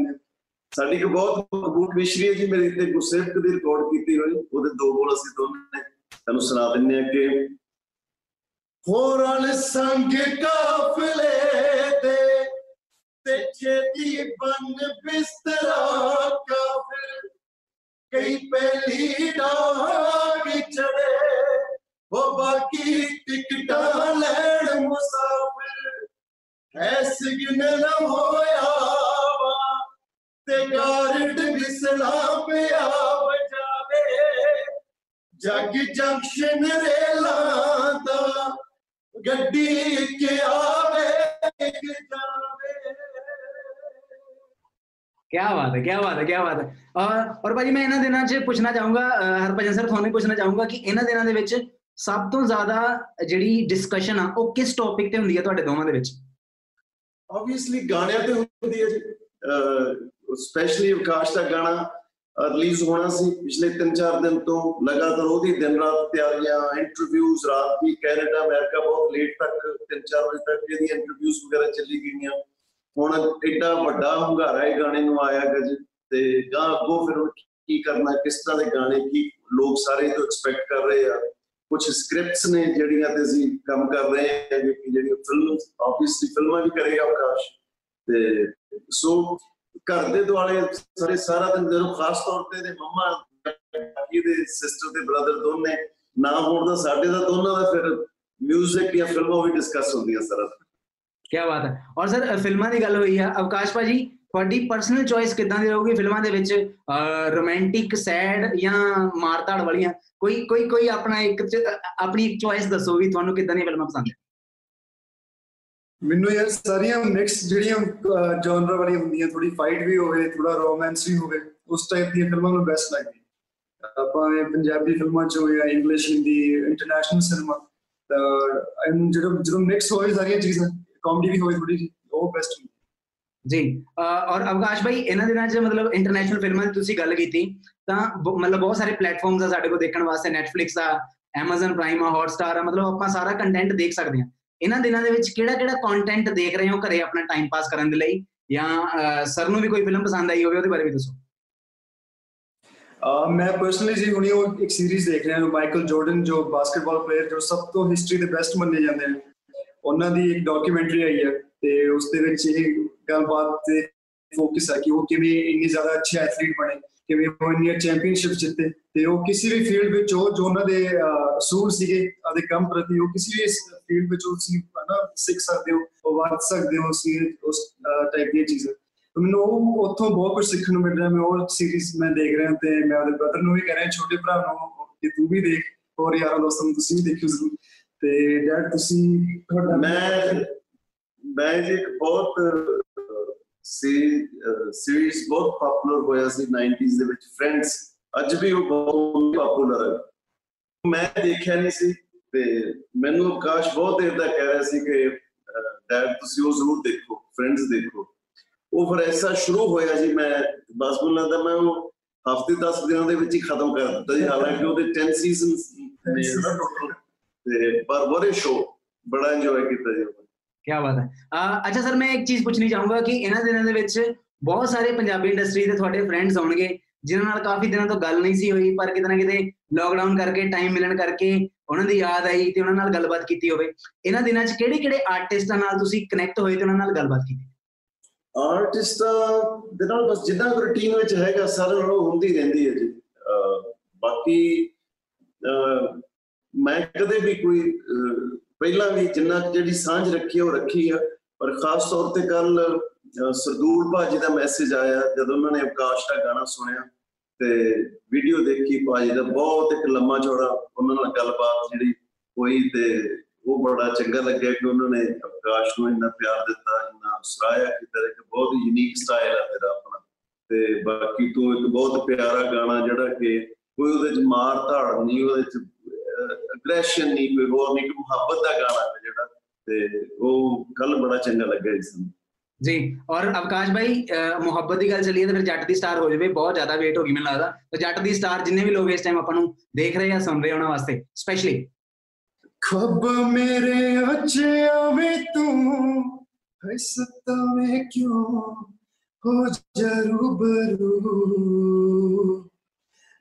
S2: ਸਾਡੀ ਇੱਕ ਬਹੁਤ ਮਕਬੂਲ ਵਿਸ਼ਰੀ ਹੈ ਜੀ ਮੇਰੀ ਤੇ ਗੁਰਸੇਵਕ ਦੀ ਰਿਕਾਰਡ ਕੀਤੀ ਹੋਈ ਉਹਦੇ ਦੋ ਬੋਲ ਅਸੀਂ ਦੋਨੇ ਤੁਹਾਨੂੰ ਸੁਣਾ ਦਿੰਨੇ ਆ ਕਿ ਹੋਰਾਂ ਸੰਗ ਕਾਫਲੇ ਤੇ ਤੇ ਛੇਤੀ ਬਨ ਬਿਸਤਰਾ ਕਾਫਿਰ ਕਈ ਪਹਿਲੀ ਡਾਗ ਚੜੇ ਉਹ ਬਾਕੀ ਟਿਕਟਾਂ ਲੈਣ ਮੁਸਾਫਿਰ ਐ ਸਿਗਨਲ ਹੋਇਆ ਵਾ ਤੇ ਗਾਰਡ ਵਿਸਲਾ ਪਿਆ ਵਜਾਵੇ ਜੱਗ ਜੰਕਸ਼ਨ ਰੇਲਾਂ ਦਾ ਗੱਡੀ ਕਿ ਆਵੇ ਕਿ ਜਾਵੇ
S1: ਕੀ ਬਾਤ ਹੈ ਕੀ ਬਾਤ ਹੈ ਕੀ ਬਾਤ ਹੈ ਔਰ ਔਰ ਭਾਜੀ ਮੈਂ ਇਹਨਾਂ ਦਿਨਾਂ 'ਚ ਪੁੱਛਣਾ ਚਾਹੂੰਗਾ ਅਹ, ਹਰਭਜਨ ਸਰ ਤੁਹਾਨੂੰ ਪੁੱਛਣਾ ਚਾਹੂੰਗਾ ਕਿ ਇਹਨਾਂ ਦਿਨਾਂ ਦੇ ਵਿੱਚ ਸਭ ਤੋਂ ਜ਼ਿਆਦਾ ਜਿਹੜੀ ਡਿਸਕਸ਼ਨ ਆ ਉਹ ਕਿਸ ਟੌਪਿਕ ਤੇ ਹੁੰਦੀ ਹੈ ਤੁਹਾਡੇ ਦੋਵਾਂ ਦੇ ਵਿੱਚ
S2: ਆਬਵੀਅਸਲੀ ਗਾਣਿਆਂ ਤੇ ਹੁੰਦੀ ਹੈ ਜੀ ਸਪੈਸ਼ਲੀ ਆਕਾਸ਼ ਦਾ ਗਾਣਾ ਰਿਲੀਜ਼ ਹੋਣਾ ਸੀ ਪਿਛਲੇ 3-4 ਦਿਨ ਤੋਂ, ਲਗਾਤਾਰ ਉਹਦੀ ਦਿਨ ਰਾਤ ਤਿਆਰੀਆਂ ਇੰਟਰਵਿਊਜ਼ ਰਾਤ ਵੀ ਕੈਨੇਡਾ, ਅਮਰੀਕਾ ਬਹੁਤ ਲੇਟ ਤੱਕ 3-4 ਵਜੇ ਤੱਕ ਇਹਦੀਆਂ ਇੰਟਰਵਿਊਜ਼ ਵਗੈਰਾ ਚੱਲੀ ਗਈਆਂ। ਹੁਣ ਐਡਾ ਵੱਡਾ ਹੁੰਗਾਰਾ ਇਹ ਗਾਣੇ ਨੂੰ ਆਇਆ ਗੱਜ ਤੇ ਗਾਂ ਅੱਗੋਂ ਫਿਰ ਹੁਣ ਕੀ ਕਰਨਾ, ਕਿਸ ਤਰ੍ਹਾਂ ਦੇ ਗਾਣੇ ਕੀ ਲੋਕ ਸਾਰੇ ਤੋਂ ਐਕਸਪੈਕਟ ਕਰ ਰਹੇ ਆ। ਕੁਝ ਸਕ੍ਰਿਪਟਸ ਨੇ ਜਿਹੜੀਆਂ ਤੇ ਅਸੀਂ ਕੰਮ ਕਰ ਰਹੇ ਹਾਂ ਕਿ ਜਿਹੜੀਆਂ ਫਿਲਮ ਆਬਵੀਅਸਲੀ ਫਿਲਮਾਂ ਵੀ ਕਰੇਗਾ ਆਕਾਸ਼। ਤੇ ਸੋ ਘਰ ਦੇ ਦੁਆਲੇ ਸਾਰੇ ਸਾਰਾ ਦਿਨ ਜਦੋਂ ਖਾਸ ਤੌਰ ਤੇ ਇਹਦੇ ਮੰਮਾ ਇਹਦੇ ਸਿਸਟਰ ਤੇ ਬ੍ਰਦਰ ਦੋਨੇ ਨਾ ਹੋਣ ਦਾ ਸਾਡੇ ਦਾ ਦੋਨਾਂ ਦਾ ਫਿਰ 뮤직 ਜਾਂ ਫਿਲਮਾਂ ਵੀ ਡਿਸਕਸ ਹੁੰਦੀਆਂ ਸਾਰਾ ਦਿਨ।
S1: ਕੀ ਬਾਤ ਹੈ। ਔਰ ਸਰ ਫਿਲਮਾਂ ਦੀ ਗੱਲ ਹੋਈ ਆ। ਅਵਕਾਸ਼ ਭਾਜੀ, ਤੁਹਾਡੀ ਪਰਸਨਲ ਚੋਇਸ ਕਿੱਦਾਂ ਦੀ ਰਹੂਗੀ ਫਿਲਮਾਂ ਦੇ ਵਿੱਚ? ਰੋਮਾਂਟਿਕ ਸੈਡ ਜਾਂ ਮਾਰਤਾੜ ਵਾਲੀਆਂ? ਕੋਈ ਕੋਈ ਕੋਈ ਆਪਣਾ ਇੱਕ ਚ- ਆਪਣੀ ਇੱਕ ਚੋਇਸ ਦੱਸੋ ਵੀ ਤੁਹਾਨੂੰ ਕਿੱਦਾਂ ਦੀਆਂ ਫਿਲਮਾਂ ਪਸੰਦ ਹੈ
S3: ਮੈਨੂੰ ਯਾਰ ਸਾਰੀਆਂ ਮਿਕਸ ਜਿਹੜੀਆਂ ਜਨਰ ਵਾਲੀਆਂ ਹੁੰਦੀਆਂ ਥੋੜੀ ਫਾਈਟ ਵੀ ਹੋਵੇ ਥੋੜਾ ਰੋਮਾਂਸ ਵੀ ਹੋਵੇ, ਉਸ ਟਾਈਪ ਦੀਆਂ ਫਿਲਮਾਂ ਮੈਨੂੰ ਬੈਸਟ ਲੱਗਦੀਆਂ। ਆਪਾਂ ਇਹ ਪੰਜਾਬੀ ਫਿਲਮਾਂ ਚ ਜਾਂ ਇੰਗਲਿਸ਼ ਹਿੰਦੀ ਇੰਟਰਨੈਸ਼ਨਲ ਸਿਨੇਮਾ ਤਾਂ ਇਹਨੂੰ ਜਦੋਂ ਜਦੋਂ ਮਿਕਸ ਹੋਵੇ ਸਾਰੀਆਂ ਚੀਜ਼ਾਂ ਕਾਮੇਡੀ ਵੀ ਹੋਵੇ ਥੋੜੀ ਜਿਹੀ, ਉਹ ਬੈਸਟ ਹੁੰਦੀ।
S1: ਜੀ, ਅਹ, ਔਰ ਅਵਕਾਸ਼ ਭਾਈ, ਇਹਨਾਂ ਦਿਨਾਂ 'ਚ ਮਤਲਬ ਇੰਟਰਨੈਸ਼ਨਲ ਫਿਲਮਾਂ ਦੀ ਤੁਸੀਂ ਗੱਲ ਕੀਤੀ, ਤਾਂ ਬ- ਮਤਲਬ ਬਹੁਤ ਸਾਰੇ ਪਲੇਟਫਾਰਮਸ ਆ ਸਾਡੇ ਕੋਲ ਦੇਖਣ ਵਾਸਤੇ, Netflix ਆ, Amazon Prime ਆ, Hotstar ਆ, ਮਤਲਬ ਆਪਾਂ ਸਾਰਾ ਕੰਟੈਂਟ ਦੇਖ ਸਕਦੇ ਹਾਂ। ਇਹਨਾਂ ਦਿਨਾਂ ਦੇ ਵਿੱਚ ਕਿਹੜਾ ਕਿਹੜਾ ਕੰਟੈਂਟ ਦੇਖ ਰਹੇ ਹੋ ਘਰੇ ਆਪਣਾ ਟਾਈਮ ਪਾਸ ਕਰਨ ਦੇ ਲਈ? ਜਾਂ ਸਰ ਨੂੰ ਵੀ ਕੋਈ ਫਿਲਮ ਪਸੰਦ ਆਈ ਹੋਵੇ, ਉਹਦੇ ਬਾਰੇ ਵੀ ਦੱਸੋ।
S3: ਅਹ, ਮੈਂ ਪਰਸਨਲੀ ਜੀ ਹੁਣੀ ਉਹ ਇੱਕ ਸੀਰੀਜ਼ ਦੇਖ ਰਿਹਾ ਹਾਂ ਮਾਈਕਲ ਜਾਰਡਨ ਜੋ ਬਾਸਕਟਬਾਲ ਪਲੇਅਰ ਜੋ ਸਭ ਤੋਂ ਹਿਸਟਰੀ ਦੇ ਬੈਸਟ ਮੰਨੇ ਜਾਂਦੇ ਨੇ। ਉਹਨਾਂ ਦੀ ਇੱਕ ਡਾਕੂਮੈਂਟਰੀ ਆਈ ਹੈ ਤੇ ਉਸ ਦੇ ਵਿੱਚ ਇਹ ਗੱਲਬਾਤ ਤੇ ਫੋਕਸ ਹੈ ਕਿ ਉਹ ਕਿਵੇਂ ਇੰਨੇ ਜ਼ਿਆਦਾ ਅੱਛੇ ਐਥਲੀਟ ਬਣੇ। ਕਿਵੇਂ ਉਹ ਇੰਨੀਆਂ ਚੈਂਪੀਅਨਸ਼ਿਪ ਜਿੱਤੇ ਤੇ ਉਹ ਕਿਸੇ ਵੀ ਫੀਲਡ ਵਿੱਚ ਉਹ ਜੋ ਉਹਨਾਂ ਦੇ ਅਹ, ਅਸੂਲ ਸੀਗੇ ਆਦੇ ਕੰਮ ਪ੍ਰਤੀ ਉਹ ਕਿਸੇ ਵੀ ਫੀਲਡ ਵਿੱਚ ਉਹ ਸੀ ਹਨਾ ਸਿੱਖ ਸਕਦੇ ਹੋ ਉਹ ਵਰਤ ਸਕਦੇ ਹੋ ਸੀ ਉਸ ਟਾਈਪ ਦੀਆਂ ਚੀਜ਼ਾਂ। ਤੇ ਮੈਨੂੰ ਉਹ ਉੱਥੋਂ ਬਹੁਤ ਕੁਝ ਸਿੱਖਣ ਨੂੰ ਮਿਲ ਰਿਹਾ ਮੈਂ ਉਹ ਸੀਰੀਜ਼ ਮੈਂ ਦੇਖ ਰਿਹਾ ਤੇ ਮੈਂ ਉਹਦੇ ਬ੍ਰਦਰ ਨੂੰ ਵੀ ਕਹਿ ਰਿਹਾ ਛੋਟੇ ਭਰਾ ਨੂੰ ਕਿ ਤੂੰ ਵੀ ਦੇਖ ਹੋਰ ਯਾਰਾਂ ਦੋਸਤਾਂ ਨੂੰ ਤੁਸੀਂ ਵੀ ਦੇਖਿਓ ਜ਼ਰੂਰ। ਤੇ ਡੈਡ ਤੁਸੀਂ ਤੁਹਾਡਾ
S2: ਮੈਂ ਮੈਂ ਜੀ ਇੱਕ ਬਹੁਤ ਅਹ, ਸੀ ਸੀਰੀਜ਼ ਬਹੁਤ ਪਪੂਲਰ ਹੋਇਆ ਸੀ 90s ਦੇ ਵਿੱਚ ਫਰੈਂਡਸ ਅੱਜ ਵੀ ਉਹ ਬਹੁਤ ਪਪੂਲਰ ਹੈ ਮੈਂ ਦੇਖਿਆ ਨਹੀਂ ਸੀ ਤੇ ਮੈਨੂੰ ਆਕਾਸ਼ ਬਹੁਤ ਦੇਰ ਦਾ ਕਹਿ ਰਿਹਾ ਸੀ ਕਿ ਡੈਡ ਤੁਸੀਂ ਉਹ ਜ਼ਰੂਰ ਦੇਖੋ ਫਰੈਂਡਸ ਦੇਖੋ ਉਹ ਫਿਰ ਐਸਾ ਸ਼ੁਰੂ ਹੋਇਆ ਜੀ, ਮੈਂ ਬਸ ਮੈਨੂੰ ਲੱਗਦਾ ਮੈਂ ਉਹ ਹਫ਼ਤੇ 10 ਦਿਨਾਂ ਦੇ ਵਿੱਚ ਹੀ ਖਤਮ ਕਰ ਦਿੱਤਾ ਜੀ, ਹਾਲਾਂਕਿ ਉਹਦੇ 10 ਸੀਜ਼ਨਸ ਨੇ ਨਾ total। ਤੇ ਪਰ ਬੜੇ ਸ਼ੋ ਬੜਾ ਇੰਜੋਏ ਕੀਤਾ ਜੀ ਆਪਾਂ।
S1: ਕੀ ਬਾਤ ਹੈ। ਅਹ ਅੱਛਾ ਸਰ ਮੈਂ ਇੱਕ ਚੀਜ਼ ਪੁੱਛਣੀ ਚਾਹੂੰਗਾ ਕਿ ਇਹਨਾਂ ਦਿਨਾਂ ਦੇ ਵਿੱਚ ਬਹੁਤ ਸਾਰੇ ਪੰਜਾਬੀ ਇੰਡਸਟਰੀ ਦੇ ਤੁਹਾਡੇ ਫਰੈਂਡਸ ਹੋਣਗੇ ਜਿਨ੍ਹਾਂ ਨਾਲ ਕਾਫੀ ਦਿਨਾਂ ਤੋਂ ਗੱਲ ਨਹੀਂ ਸੀ ਹੋਈ, ਪਰ ਕਿਤੇ ਨਾ ਕਿਤੇ ਲੋਕਡਾਊਨ ਕਰਕੇ ਟਾਈਮ ਮਿਲਣ ਕਰਕੇ ਉਹਨਾਂ ਦੀ ਯਾਦ ਆਈ ਤੇ ਉਹਨਾਂ ਨਾਲ ਗੱਲਬਾਤ ਕੀਤੀ ਹੋਵੇ। ਇਹਨਾਂ ਦਿਨਾਂ 'ਚ ਕਿਹੜੇ ਕਿਹੜੇ ਆਰਟਿਸਟਾਂ ਨਾਲ ਤੁਸੀਂ ਕਨੈਕਟ ਹੋਏ ਤੇ ਉਹਨਾਂ ਨਾਲ ਗੱਲਬਾਤ ਕੀਤੀ?
S2: ਆਰਟਿਸਟਾਂ ਦੇ ਨਾਲ ਬਸ ਜਿੱਦਾਂ ਰੂਟੀਨ ਵਿੱਚ ਹੈਗਾ ਸਾਰਿਆਂ ਨਾਲ ਉਹ ਹੁੰਦੀ ਰਹਿੰਦੀ ਹੈ ਜੀ। ਅਹ ਬਾਕੀ, ਅਹ ਮੈਂ ਕਦੇ ਵੀ ਕੋਈ, ਅਹ ਪਹਿਲਾਂ ਵੀ ਜਿੰਨਾ ਕੁ ਜਿਹੜੀ ਸਾਂਝ ਰੱਖੀ ਹੈ ਉਹ ਰੱਖੀ ਆ। ਪਰ ਖਾਸ ਤੌਰ ਤੇ ਕੱਲ ਸਰਦੂਲ ਭਾਜੀ ਦਾ ਮੈਸੇਜ ਆਇਆ, ਜਦੋਂ ਉਹਨਾਂ ਨੇ ਆਕਾਸ਼ ਦਾ ਗਾਣਾ ਸੁਣਿਆ ਤੇ ਵੀਡੀਓ ਦੇਖੀ ਭਾਜੀ ਦਾ, ਬਹੁਤ ਇੱਕ ਲੰਮਾ ਚੌੜਾ ਉਹਨਾਂ ਨਾਲ ਗੱਲਬਾਤ ਜਿਹੜੀ ਹੋਈ ਤੇ ਉਹ ਬੜਾ ਚੰਗਾ ਲੱਗਿਆ ਕਿ ਉਹਨਾਂ ਨੇ ਆਕਾਸ਼ ਨੂੰ ਇੰਨਾ ਪਿਆਰ ਦਿੱਤਾ, ਇੰਨਾ ਸਰਾਇਆ ਕੀਤਾ ਕਿ ਬਹੁਤ ਯੂਨੀਕ ਸਟਾਈਲ ਹੈ ਤੇਰਾ ਆਪਣਾ। ਤੇ ਬਾਕੀ ਤੂੰ ਇੱਕ ਬਹੁਤ ਪਿਆਰਾ ਗਾਣਾ ਜਿਹੜਾ ਕਿ ਕੋਈ ਉਹਦੇ ਚ ਮਾਰ ਧਾੜ ਨਹੀਂ ਉਹਦੇ ਚ ਅਗਰੈਸ਼ਨ ਨਹੀਂ ਕੋਈ ਹੋਰ ਨਹੀਂ ਮੁਹੱਬਤ ਦਾ ਗਾਣਾ ਹੈ ਜਿਹੜਾ ਤੇ ਉਹ ਕੱਲ ਬੜਾ ਚੰਗਾ ਲੱਗਾ ਇਸ ਨੂੰ
S1: ਜੀ ਔਰ ਅਵਕਾਸ਼ ਭਾਈ ਮੁਹੱਬਤ ਦੀ ਗੱਲ ਚੱਲੀਏ ਤਾਂ ਫਿਰ ਜੱਟ ਦੀ ਸਟਾਰ ਹੋ ਜਾਵੇ ਬਹੁਤ ਜ਼ਿਆਦਾ ਵੇਟ ਹੋ ਗਈ ਮੈਨੂੰ ਲੱਗਦਾ। ਤਾਂ ਜੱਟ ਦੀ ਸਟਾਰ ਜਿੰਨੇ ਵੀ ਲੋਕ ਇਸ ਟਾਈਮ ਆਪਾਂ ਨੂੰ ਦੇਖ ਰਹੇ ਆ ਸੁਣ ਰਹੇ ਉਹਨਾਂ ਵਾਸਤੇ ਸਪੈਸ਼ਲੀ
S3: ਖੱਬ ਮੇਰੇ ਅੱਛਿਆਂ ਵਿੱਚ ਤੂੰ ਹਸਤਾ ਮੈਂ ਕਿਉਂ? ਹੋ ਜਰੂ ਬਰੂ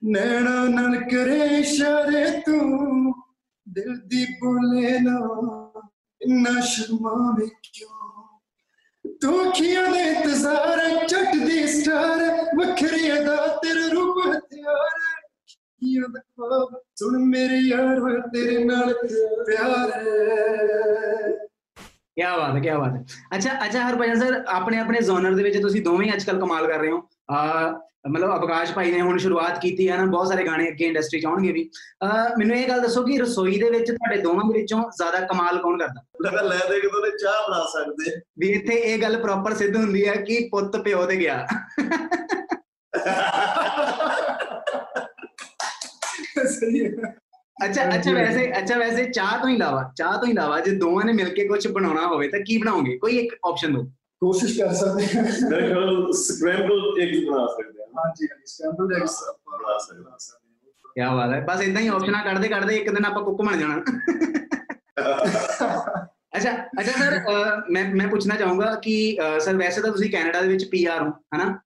S3: ਨੈਣਾ ਨਾਲ ਕਰੇ ਇਸ਼ਾਰੇ ਤੂੰ, ਦਿਲ ਦੀ ਬੋਲੇ ਨਾ, ਇੰਨਾ ਸ਼ਰਮਾਵੇਂ ਕਿਉਂ? ਤੂੰ ਅੱਖੀਆਂ ਦੇ ਇੰਤਜ਼ਾਰ ਚੱਟ ਦੀ ਸਟਾਰ ਵੱਖਰੀ ਅਦਾ ਤੇਰਾ ਰੂਪ ਹਥਿਆਰ। ਅੱਖੀਆਂ ਦਾ ਖਾਬ ਸੁਣ ਮੇਰੇ ਯਾਰ ਹੋਇਆ ਤੇਰੇ ਨਾਲ ਪਿਆਰ ਹੈ।
S1: ਕੀ ਬਾਤ ਹੈ ਕੀ ਬਾਤ ਹੈ। ਅੱਛਾ ਅੱਛਾ ਹਰਭਜਨ ਸਰ ਆਪਣੇ ਆਪਣੇ ਜ਼ੋਨਰ ਦੇ ਵਿੱਚ ਤੁਸੀਂ ਦੋਵੇਂ ਅੱਜਕੱਲ ਕਮਾਲ ਕਰ ਰਹੇ ਹੋ। ਆ ਮਤਲਬ ਅਵਕਾਸ਼ ਭਾਈ ਨੇ ਹੁਣ ਸ਼ੁਰੂਆਤ ਕੀਤੀ ਹੈ ਨਾ ਬਹੁਤ ਸਾਰੇ ਗਾਣੇ ਅੱਗੇ ਇੰਡਸਟਰੀ ਚ ਆਉਣਗੇ ਵੀ। ਮੈਨੂੰ ਇਹ ਗੱਲ ਦੱਸੋ ਕਿ ਰਸੋਈ ਦੇ ਵਿੱਚ ਤੁਹਾਡੇ ਦੋਵਾਂ ਦੇ ਵਿੱਚੋਂ ਜ਼ਿਆਦਾ ਕਮਾਲ ਕੌਣ ਕਰਦਾ?
S2: ਲੈ ਦੇ ਕਿ ਤੋਨੇ ਚਾਹ ਬਣਾ ਸਕਦੇ।
S1: ਵੀ ਇੱਥੇ ਇਹ ਗੱਲ ਪ੍ਰੋਪਰ ਸਿੱਧ ਹੁੰਦੀ ਹੈ ਕਿ ਪੁੱਤ ਪਿਓ ਤੇ ਗਿਆ।
S3: ਸਹੀ ਹੈ।
S1: ਅੱਛਾ ਅੱਛਾ ਵੈਸੇ ਅੱਛਾ ਵੈਸੇ ਚਾਹ ਤੋਂ ਇਲਾਵਾ ਚਾਹ ਤੋਂ ਇਲਾਵਾ ਜੇ ਦੋਵਾਂ ਨੇ ਮਿਲ ਕੇ ਕੁਝ ਬਣਾਉਣਾ ਹੋਵੇ ਤਾਂ ਕੀ ਬਣਾਓਗੇ? ਕੋਈ ਇੱਕ ਆਪਸ਼ਨ ਦਿਓ
S3: ਕੋਸ਼ਿਸ਼ ਕਰ ਸਕਦੇ ਹਾਂ।
S2: ਮੇਰੇ ਖਿਆਲ ਸਕ੍ਰੈਂਬਲ ਐਗਸ ਬਣਾ ਸਕਦੇ ਹਾਂ।
S3: ਹਾਂਜੀ ਹਾਂਜੀ ਸਕ੍ਰੈਂਬਲਡ ਐਗਸ
S2: ਬਣਾ ਸਕਦੇ ਹਾਂ।
S1: ਕੀ ਬਾਤ ਹੈ। ਬਸ ਇਦਾਂ ਹੀ ਆਪਸ਼ਨਾਂ ਕੱਢਦੇ ਕੱਢਦੇ ਇੱਕ ਦਿਨ ਆਪਾਂ ਕੁੱਕ ਬਣ ਜਾਣਾ। ਅੱਛਾ ਅੱਛਾ ਸਰ ਮੈਂ ਮੈਂ ਪੁੱਛਣਾ ਚਾਹੂੰਗਾ ਕਿ ਸਰ ਵੈਸੇ ਤਾਂ ਤੁਸੀਂ ਕੈਨੇਡਾ ਦੇ ਵਿੱਚ ਪੀਆਰ ਹੋ ਹਨਾ?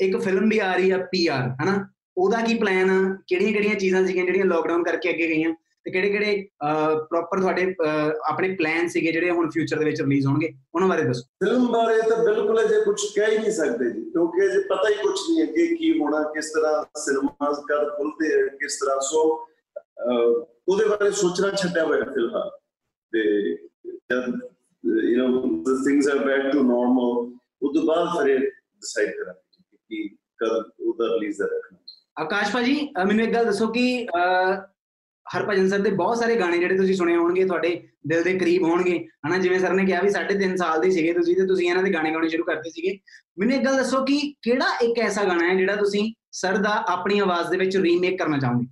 S1: ਇੱਕ ਫਿਲਮ ਵੀ ਆ ਰਹੀ ਆ ਪੀਆਰ ਹਨਾ? ਉਹਦਾ ਕੀ ਪਲਾਨ ਆ? ਕਿਹੜੀਆਂ ਕਿਹੜੀਆਂ ਚੀਜ਼ਾਂ ਸੀਗੀਆਂ ਜਿਹੜੀਆਂ ਲੋਕਡਾਊਨ ਕਰਕੇ ਅੱਗੇ ਗਈਆਂ? ਤੇ ਕਿਹੜੇ ਕਿਹੜੇ ਪ੍ਰੋਪਰ ਤੁਹਾਡੇ ਆਪਣੇ ਪਲਾਨ ਸੀਗੇ ਜਿਹੜੇ ਹੁਣ ਫਿਊਚਰ ਦੇ ਵਿੱਚ ਰਿਲੀਜ਼ ਹੋਣਗੇ ਉਹਨਾਂ ਬਾਰੇ ਦੱਸੋ।
S2: ਫਿਲਮ ਬਾਰੇ ਤਾਂ ਬਿਲਕੁਲ ਅਜੇ ਕੁਝ ਕਹਿ ਹੀ ਨਹੀਂ ਸਕਦੇ ਜੀ ਕਿਉਂਕਿ ਅਜੇ ਪਤਾ ਹੀ ਕੁਝ ਨਹੀਂ ਅੱਗੇ ਕੀ ਹੋਣਾ ਕਿਸ ਤਰ੍ਹਾਂ ਸਿਨੇਮਾਸ ਕਦ ਖੁੱਲਦੇ ਕਿਸ ਤਰ੍ਹਾਂ ਸੋ ਉਹਦੇ ਬਾਰੇ ਸੋਚਣਾ ਛੱਡਿਆ ਹੋਇਆ ਫਿਲਹਾਲ। ਤੇ ਜਦ you know the things are back to normal ਉਸ ਤੋਂ ਬਾਅਦ ਫਿਰ ਡਿਸਾਈਡ ਕਰਾਂਗੇ ਕਿ ਕਦ ਉਹਦਾ ਰਿਲੀਜ਼ ਰੱਖਣਾ।
S1: ਆਕਾਸ਼ ਭਾਜੀ ਮੈਨੂੰ ਇੱਕ ਗੱਲ ਦੱਸੋ ਕਿ ਹਰਭਜਨ ਸਰ ਦੇ ਬਹੁਤ ਸਾਰੇ ਗਾਣੇ ਜਿਹੜੇ ਤੁਸੀਂ ਸੁਣੇ ਹੋਣਗੇ, ਤੁਹਾਡੇ ਦਿਲ ਦੇ ਕਰੀਬ ਹੋਣਗੇ। ਹਨਾ, ਜਿਵੇਂ ਸਰ ਨੇ ਕਿਹਾ ਵੀ 3.5 ਸਾਲ ਦੇ ਸੀਗੇ ਤੁਸੀਂ ਤੇ ਤੁਸੀਂ ਇਹਨਾਂ ਦੇ ਗਾਣੇ ਗਾਉਣੇ ਸ਼ੁਰੂ ਕਰਦੇ ਸੀਗੇ। ਮੈਨੂੰ ਇੱਕ ਗੱਲ ਦੱਸੋ ਕਿ ਕਿਹੜਾ ਇੱਕ ਐਸਾ ਗਾਣਾ ਹੈ ਜਿਹੜਾ ਤੁਸੀਂ ਸਰ ਦਾ ਆਪਣੀ ਆਵਾਜ਼ ਦੇ ਵਿੱਚ ਰੀਮੇਕ ਕਰਨਾ ਚਾਹੋਗੇ?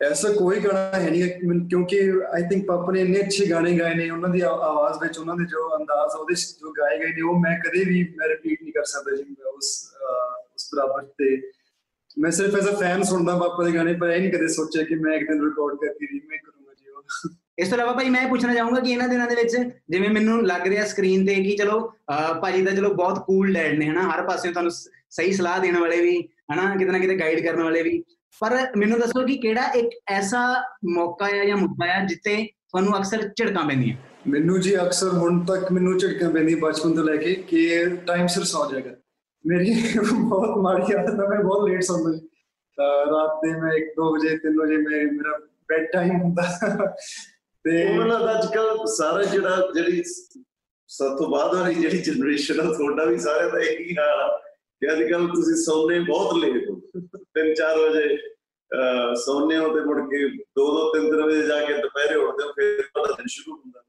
S3: ਐਸਾ ਕੋਈ ਗਾਣਾ ਹੈ ਨਹੀਂ ਕਿਉਂਕਿ ਆਈ ਥਿੰਕ ਪਾਪਾ ਨੇ ਇੰਨੇ ਅੱਛੇ ਗਾਣੇ ਗਾਏ ਨੇ, ਉਹਨਾਂ ਦੀ ਆਵਾਜ਼ ਵਿੱਚ ਉਹਨਾਂ ਦੇ ਜੋ ਅੰਦਾਜ਼, ਉਹਦੇ ਜੋ ਗਾਏ ਗਏ ਨੇ, ਉਹ ਮੈਂ ਕਦੇ ਵੀ ਮੈਂ ਰਿਪੀਟ ਨਹੀਂ ਕਰ ਸਕਦਾ ਜੀ ਉਸ ਉਸ ਬਰਾਬਰ ਤੇ ਮੈਂ ਸਿਰਫ ਐਜ਼ ਅ ਫੈਨ ਸੁਣਦਾ ਪਾਪਾ ਦੇ ਗਾਣੇ ਪਰ ਇਹ ਨਹੀਂ ਕਦੇ ਸੋਚਿਆ ਕਿ ਮੈਂ ਇੱਕ ਦਿਨ ਰਿਕਾਰਡ ਕਰਕੇ ਰੀਮੇਕ ਕਰੂੰਗਾ ਜੀ ਉਹ।
S1: ਇਸ ਤੋਂ ਇਲਾਵਾ ਭਾਈ ਮੈਂ ਪੁੱਛਣਾ ਚਾਹੂੰਗਾ ਕਿ ਇਹਨਾਂ ਦਿਨਾਂ ਦੇ ਵਿੱਚ ਜਿਵੇਂ ਮੈਨੂੰ ਲੱਗ ਰਿਹਾ ਸਕਰੀਨ ਤੇ ਕਿ ਚਲੋ ਭਾਜੀ ਦਾ ਚਲੋ ਬਹੁਤ ਕੂਲ ਡੈਡ ਨੇ ਹਨਾ? ਹਰ ਪਾਸੇ ਤੁਹਾਨੂੰ ਸਹੀ ਸਲਾਹ ਦੇਣ ਵਾਲੇ ਵੀ ਹਨਾ? ਕਿਤੇ ਨਾ ਕਿਤੇ ਗਾਈਡ ਕਰਨ ਵਾਲੇ ਵੀ। ਪਰ ਮੈਨੂੰ ਦੱਸੋ ਕਿ ਕਿਹੜਾ ਇੱਕ ਐਸਾ ਮੌਕਾ ਹੈ ਜਾਂ ਮੁੱਦਾ ਹੈ ਜਿੱਤੇ ਤੁਹਾਨੂੰ ਅਕਸਰ ਝਿੜਕਾਂ ਪੈਂਦੀਆਂ?
S3: ਮੈਨੂੰ ਜੀ ਅਕਸਰ ਹੁਣ ਤੱਕ ਮੈਨੂੰ ਝਿੜਕਾਂ ਪੈਂਦੀਆਂ ਬਚਪਨ ਤੋਂ ਲੈ ਕੇ ਕਿ ਟਾਈਮ ਸਿਰ ਸੌ ਜਾਏਗਾ। ਮੇਰੀ ਬਹੁਤ ਮਾੜੀ ਆਦਤ ਹੈ ਮੈਂ ਬਹੁਤ ਲੇਟ ਸੌਂਦਾ ਰਾਤ ਦੇ ਮੈਂ 1-2 ਵਜੇ 3 ਵਜੇ ਮੇਰਾ ਬੈਡ ਟਾਈਮ ਹੁੰਦਾ।
S2: ਤੇ ਉਹਨਾਂ ਦਾ ਅੱਜ ਕੱਲ ਸਾਰਾ ਜਿਹੜਾ, ਜਿਹੜੀ ਸਭ ਤੋਂ ਬਾਅਦ ਵਾਲੀ ਜਿਹੜੀ ਜਨਰੇਸ਼ਨ ਆ, ਤੁਹਾਡਾ ਵੀ ਸਾਰਿਆਂ ਦਾ ਇੱਕ ਹੀ ਹਾਲ ਆ ਕਿ ਅੱਜ ਕੱਲ ਤੁਸੀਂ ਸੌਂਦੇ ਬਹੁਤ ਲੇਟ ਹੋ। 3-4 ਵਜੇ ਸੌਂਦੇ ਹੋ ਤੇ ਮੁੜ ਕੇ 2-2 3 ਵਜੇ ਜਾ ਕੇ ਦੁਪਹਿਰੇ ਉੱਠਦੇ ਹੋ, ਫਿਰ ਤੁਹਾਡਾ ਦਿਨ ਸ਼ੁਰੂ ਹੁੰਦਾ।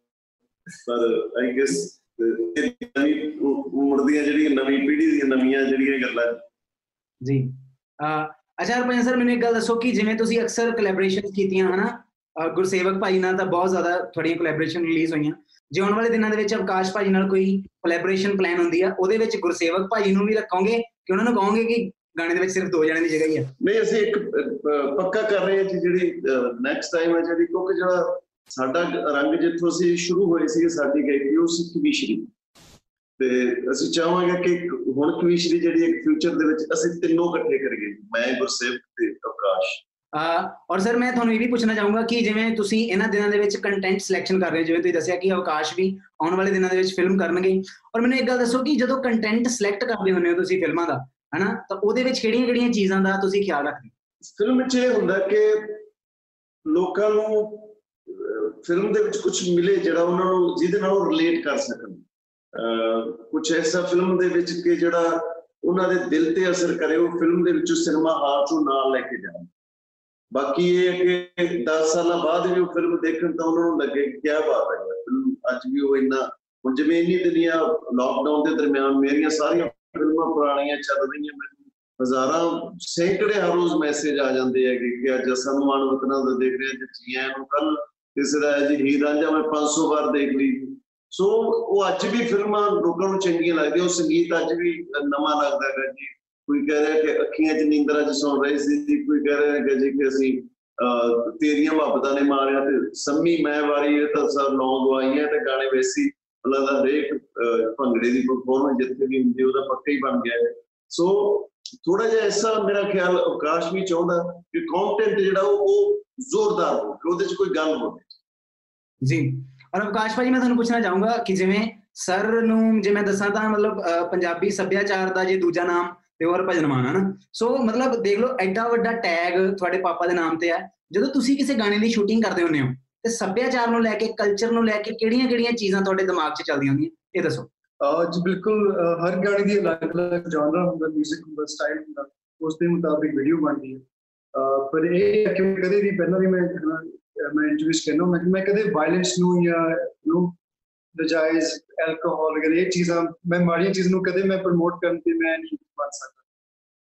S2: ਪਰ ਆਈ ਗੈਸ ਨਵੀਂ ਉਮਰ ਦੀਆਂ ਜਿਹੜੀਆਂ ਨਵੀਂ ਪੀੜ੍ਹੀ ਦੀਆਂ ਨਵੀਆਂ ਜਿਹੜੀਆਂ ਗੱਲਾਂ।
S1: ਜੀ। ਅੱਛਾ ਹਰਪੰਜ ਸਰ ਮੈਨੂੰ ਇੱਕ ਗੱਲ ਦੱਸੋ ਕਿ ਜਿਵੇਂ ਤੁਸੀਂ ਅਕਸਰ ਕੋਲੈਬੋਰੇਸ਼ਨ ਕੀਤੀਆਂ ਹਨਾ? ਗੁਰਸੇਵਕ ਭਾਈ ਨਾਲ ਤਾਂ ਬਹੁਤ ਜ਼ਿਆਦਾ ਤੁਹਾਡੀਆਂ ਕੋਲੈਬੋਰੇਸ਼ਨ ਰਿਲੀਜ਼ ਹੋਈਆਂ। ਜੇ ਆਉਣ ਵਾਲੇ ਦਿਨਾਂ ਦੇ ਵਿੱਚ ਅਵਕਾਸ਼ ਭਾਈ ਨਾਲ ਕੋਈ ਕੋਲੈਬੋਰੇਸ਼ਨ ਪਲਾਨ ਹੁੰਦੀ ਆ ਉਹਦੇ ਵਿੱਚ ਗੁਰਸੇਵਕ ਭਾਈ ਨੂੰ ਵੀ ਰੱਖੋਗੇ ਕਿ ਉਹਨਾਂ ਨੂੰ ਕਹੋਗੇ ਕਿ ਗਾਣੇ ਦੇ ਵਿੱਚ ਸਿਰਫ ਦੋ ਜਣੇ ਦੀ ਜਗ੍ਹਾ ਹੀ ਆ?
S2: ਨਹੀਂ ਅਸੀਂ ਇੱਕ ਪੱਕਾ ਕਰ ਰਹੇ ਹਾਂ ਜੀ ਜਿਹੜੀ ਨੈਕਸਟ ਟਾਈਮ ਹੈ ਜਿਹੜੀ ਕਿਉਂਕਿ ਜਿਹੜਾ ਸਾਡਾ ਰੰਗ ਜਿੱਥੋਂ ਅਸੀਂ ਸ਼ੁਰੂ ਹੋਏ ਸੀ ਸਾਡੀ ਗਾਇਕੀ ਉਹ ਸੀ ਕਵੀਸ਼ਰੀ। ਤੇ ਅਸੀਂ ਚਾਹਾਂਗੇ ਕਿ ਹੁਣ ਕਵੀਸ਼ਰੀ ਜਿਹੜੀ ਇੱਕ ਫਿਊਚਰ ਦੇ ਵਿੱਚ ਅਸੀਂ ਤਿੰਨੋਂ ਇਕੱਠੇ ਕਰੀਏ। ਮੈਂ ਗੁਰਸੇਵਕ ਤੇ ਆਕਾਸ਼
S1: ਔਰ ਸਰ ਮੈਂ ਤੁਹਾਨੂੰ ਇਹ ਵੀ ਪੁੱਛਣਾ ਚਾਹੂੰਗਾ ਕਿ ਜਿਵੇਂ ਤੁਸੀਂ ਇਹਨਾਂ ਦਿਨਾਂ ਦੇ ਵਿੱਚ ਕੰਟੈਂਟ ਸਿਲੈਕਸ਼ਨ ਕਰ ਰਹੇ ਹੋ ਜਿਵੇਂ ਤੁਸੀਂ ਦੱਸਿਆ ਕਿ ਆਕਾਸ਼ ਵੀ ਆਉਣ ਵਾਲੇ ਦਿਨਾਂ ਦੇ ਵਿੱਚ ਫਿਲਮ ਕਰਨਗੇ। ਔਰ ਮੈਨੂੰ ਇੱਕ ਗੱਲ ਦੱਸੋ ਕਿ ਜਦੋਂ ਕੰਟੈਂਟ ਸਿਲੈਕਟ ਕਰਦੇ ਹੁੰਦੇ ਹੋ ਤੁਸੀਂ ਫਿਲਮਾਂ ਦਾ ਹਨਾ ਤਾਂ ਉਹਦੇ ਵਿੱਚ ਕਿਹੜੀਆਂ-ਕਿਹੜੀਆਂ ਚੀਜ਼ਾਂ ਦਾ ਤੁਸੀਂ ਖਿਆਲ ਰੱਖਦੇ
S2: ਫਿਲਮ ਵਿੱਚ ਇਹ ਹੁੰਦਾ ਕਿ ਲੋਕਾਂ ਨੂੰ ਫਿਲਮ ਦੇ ਵਿੱਚ ਕੁਝ ਮਿਲੇ ਜਿਹੜਾ ਉਹਨਾਂ ਨੂੰ, ਜਿਹਦੇ ਨਾਲ ਉਹ ਰਿਲੇਟ ਕਰ ਸਕਣ। ਕੁਝ ਐਸਾ ਫਿਲਮ ਦੇ ਵਿੱਚ ਕਿ ਜਿਹੜਾ ਉਹਨਾਂ ਦੇ ਦਿਲ ਤੇ ਅਸਰ ਕਰੇ, ਉਹ ਫਿਲਮ ਦੇ ਵਿੱਚੋਂ ਸਿਨੇਮਾ ਹਾਲ ਤੋਂ ਨਾਲ ਲੈ ਕੇ ਜਾਣ। ਬਾਕੀ ਇਹ ਹੈ ਕਿ 10 ਸਾਲਾਂ ਬਾਅਦ ਵੀ ਉਹ ਫਿਲਮ ਦੇਖਣ ਤਾਂ ਉਹਨਾਂ ਨੂੰ ਲੱਗੇ ਕਿ ਕੀ ਬਾਤ ਹੈ ਫਿਲਮ ਅੱਜ ਵੀ ਉਹ ਇੰਨਾ, ਹੁਣ ਜਿਵੇਂ ਇੰਨੀ ਦੁਨੀਆ ਲਾਕਡਾਊਨ ਦੇ ਦਰਮਿਆਨ ਮੇਰੀਆਂ ਸਾਰੀਆਂ ਫਿਲਮਾਂ ਪੁਰਾਣੀਆਂ ਚੱਲ ਰਹੀਆਂ, ਮੈਨੂੰ ਹਜ਼ਾਰਾਂ, ਸੈਂਕੜੇ ਹਰ ਰੋਜ਼ ਮੈਸੇਜ ਆ ਜਾਂਦੇ ਆ ਕਿ ਅੱਜ ਸਾਨੂੰ ਮਾਣ ਵਤਨਾਂ ਦਾ ਦੇਖ ਰਹੇ ਹਾਂ ਜੀ ਆਇਆਂ ਨੂੰ ਕੱਲ ਕਿਸੇ ਦਾ ਹੈ ਜੀ ਹੀਰ ਰਾਂਝਾ ਮੈਂ 500 ਵਾਰ ਦੇਖ ਲਈ। ਸੋ ਉਹ ਅੱਜ ਵੀ ਫਿਲਮਾਂ ਲੋਕਾਂ ਨੂੰ ਚੰਗੀਆਂ ਲੱਗਦੀਆਂ ਉਹ ਸੰਗੀਤ ਅੱਜ ਵੀ ਨਵਾਂ ਲੱਗਦਾ ਹੈ ਜੀ। ਕੋਈ ਕਹਿ ਰਿਹਾ ਕਿ ਅੱਖੀਆਂ 'ਚ ਨੀਂਦਰਾਂ 'ਚ ਸੌਂ ਰਹੇ ਸੀ ਜੀ ਕੋਈ ਕਹਿ ਰਿਹਾ ਹੈ ਜੀ ਕਿ ਅਸੀਂ ਅਹ, ਤੇਰੀਆਂ ਮੁਹੱਬਤਾਂ ਨੇ ਮਾਰਿਆ ਤੇ ਸੰਮੀ ਮੈਂ ਵਾਰੀ ਇਹ ਤਾਂ ਸਭ ਨੌ ਗਵਾਈਆਂ ਤੇ ਗਾਣੇ ਵੈਸੀ ਉਹਨਾਂ ਦਾ ਹਰੇਕ ਅਹ, ਭੰਗੜੇ ਦੀ ਪਰਫਾਰਮੈਂਸ ਜਿੱਥੇ ਵੀ ਹੁੰਦੀ ਉਹਦਾ ਪੱਕਾ ਹੀ ਬਣ ਗਿਆ ਹੈ। ਸੋ ਥੋੜਾ ਜਿਹਾ ਐਸਾ ਮੇਰਾ ਖਿਆਲ ਅਵਕਾਸ਼ ਵੀ ਚਾਹੁੰਦਾ ਕਿ ਕੰਟੈਂਟ ਜਿਹੜਾ ਉਹ ਉਹ ਜ਼ੋਰਦਾਰ ਹੋ ਕਿ ਉਹਦੇ 'ਚ ਕੋਈ ਗੱਲ ਹੋਵੇ।
S1: ਜੀ। ਔਰ ਅਵਕਾਸ਼ ਭਾਜੀ ਮੈਂ ਤੁਹਾਨੂੰ ਪੁੱਛਣਾ ਚਾਹੂੰਗਾ ਕਿ ਜਿਵੇਂ ਸਰ ਨੂੰ ਜੇ ਮੈਂ ਦੱਸਾਂ ਤਾਂ ਮਤਲਬ ਪੰਜਾਬੀ ਸੱਭਿਆਚਾਰ ਦਾ ਜੇ ਦੂਜਾ ਨਾਮ ਤੇ ਉਹ ਹਰਭਜਨ ਮਾਨ ਹੈ ਨਾ ਸੋ ਮਤਲਬ ਦੇਖ ਲਓ ਐਡਾ ਵੱਡਾ ਟੈਗ ਤੁਹਾਡੇ ਪਾਪਾ ਦੇ ਨਾਮ ਤੇ ਹੈ। ਜਦੋਂ ਤੁਸੀਂ ਕਿਸੇ ਗਾਣੇ ਦੀ ਸ਼ੂਟਿੰਗ ਕਰਦੇ ਹੁੰਦੇ ਹੋ ਤੇ ਸੱਭਿਆਚਾਰ ਨੂੰ ਲੈ ਕੇ ਕਲਚਰ ਨੂੰ ਲੈ ਕੇ ਕਿਹੜੀਆਂ-ਕਿਹੜੀਆਂ ਚੀਜ਼ਾਂ ਤੁਹਾਡੇ ਦਿਮਾਗ 'ਚ ਚੱਲਦੀਆਂ ਹੁੰਦੀਆਂ? ਇਹ ਦੱਸੋ।
S3: ਜੀ ਬਿਲਕੁਲ ਹਰ ਗਾਣੇ ਦੀ ਅਲੱਗ-ਅਲੱਗ ਜਨਰਾ ਹੁੰਦਾ 뮤직 ਹੁੰਦਾ ਸਟਾਈਲ ਹੁੰਦਾ ਉਸ ਦੇ ਮੁਤਾਬਿਕ ਵੀਡੀਓ ਬਣਦੀ ਹੈ। ਪਰ ਇਹ ਹੈ ਕਿ ਕਦੇ ਵੀ ਪਹਿਲਾਂ ਵੀ ਮੈਂ ਅਹ, ਮੈਂ ਇੰਟਰਵਿਊਸ ਕਰਨਾ ਮੈਂ ਮੈਂ ਕਦੇ ਵਾਇਲੈਂਸ ਨੂੰ ਜਾਂ ਨੂੰ ਨਜਾਇਜ਼ ਐਲਕੋਹਲ ਵਗੈਰਾ ਇਹ ਚੀਜ਼ਾਂ ਮੈਂ ਮਾੜੀਆਂ ਚੀਜ਼ਾਂ ਨੂੰ ਕਦੇ ਮੈਂ ਪ੍ਰਮੋਟ ਕਰਨ ਤੇ ਮੈਂ ਨਹੀਂ ਬਣ ਸਕਦਾ।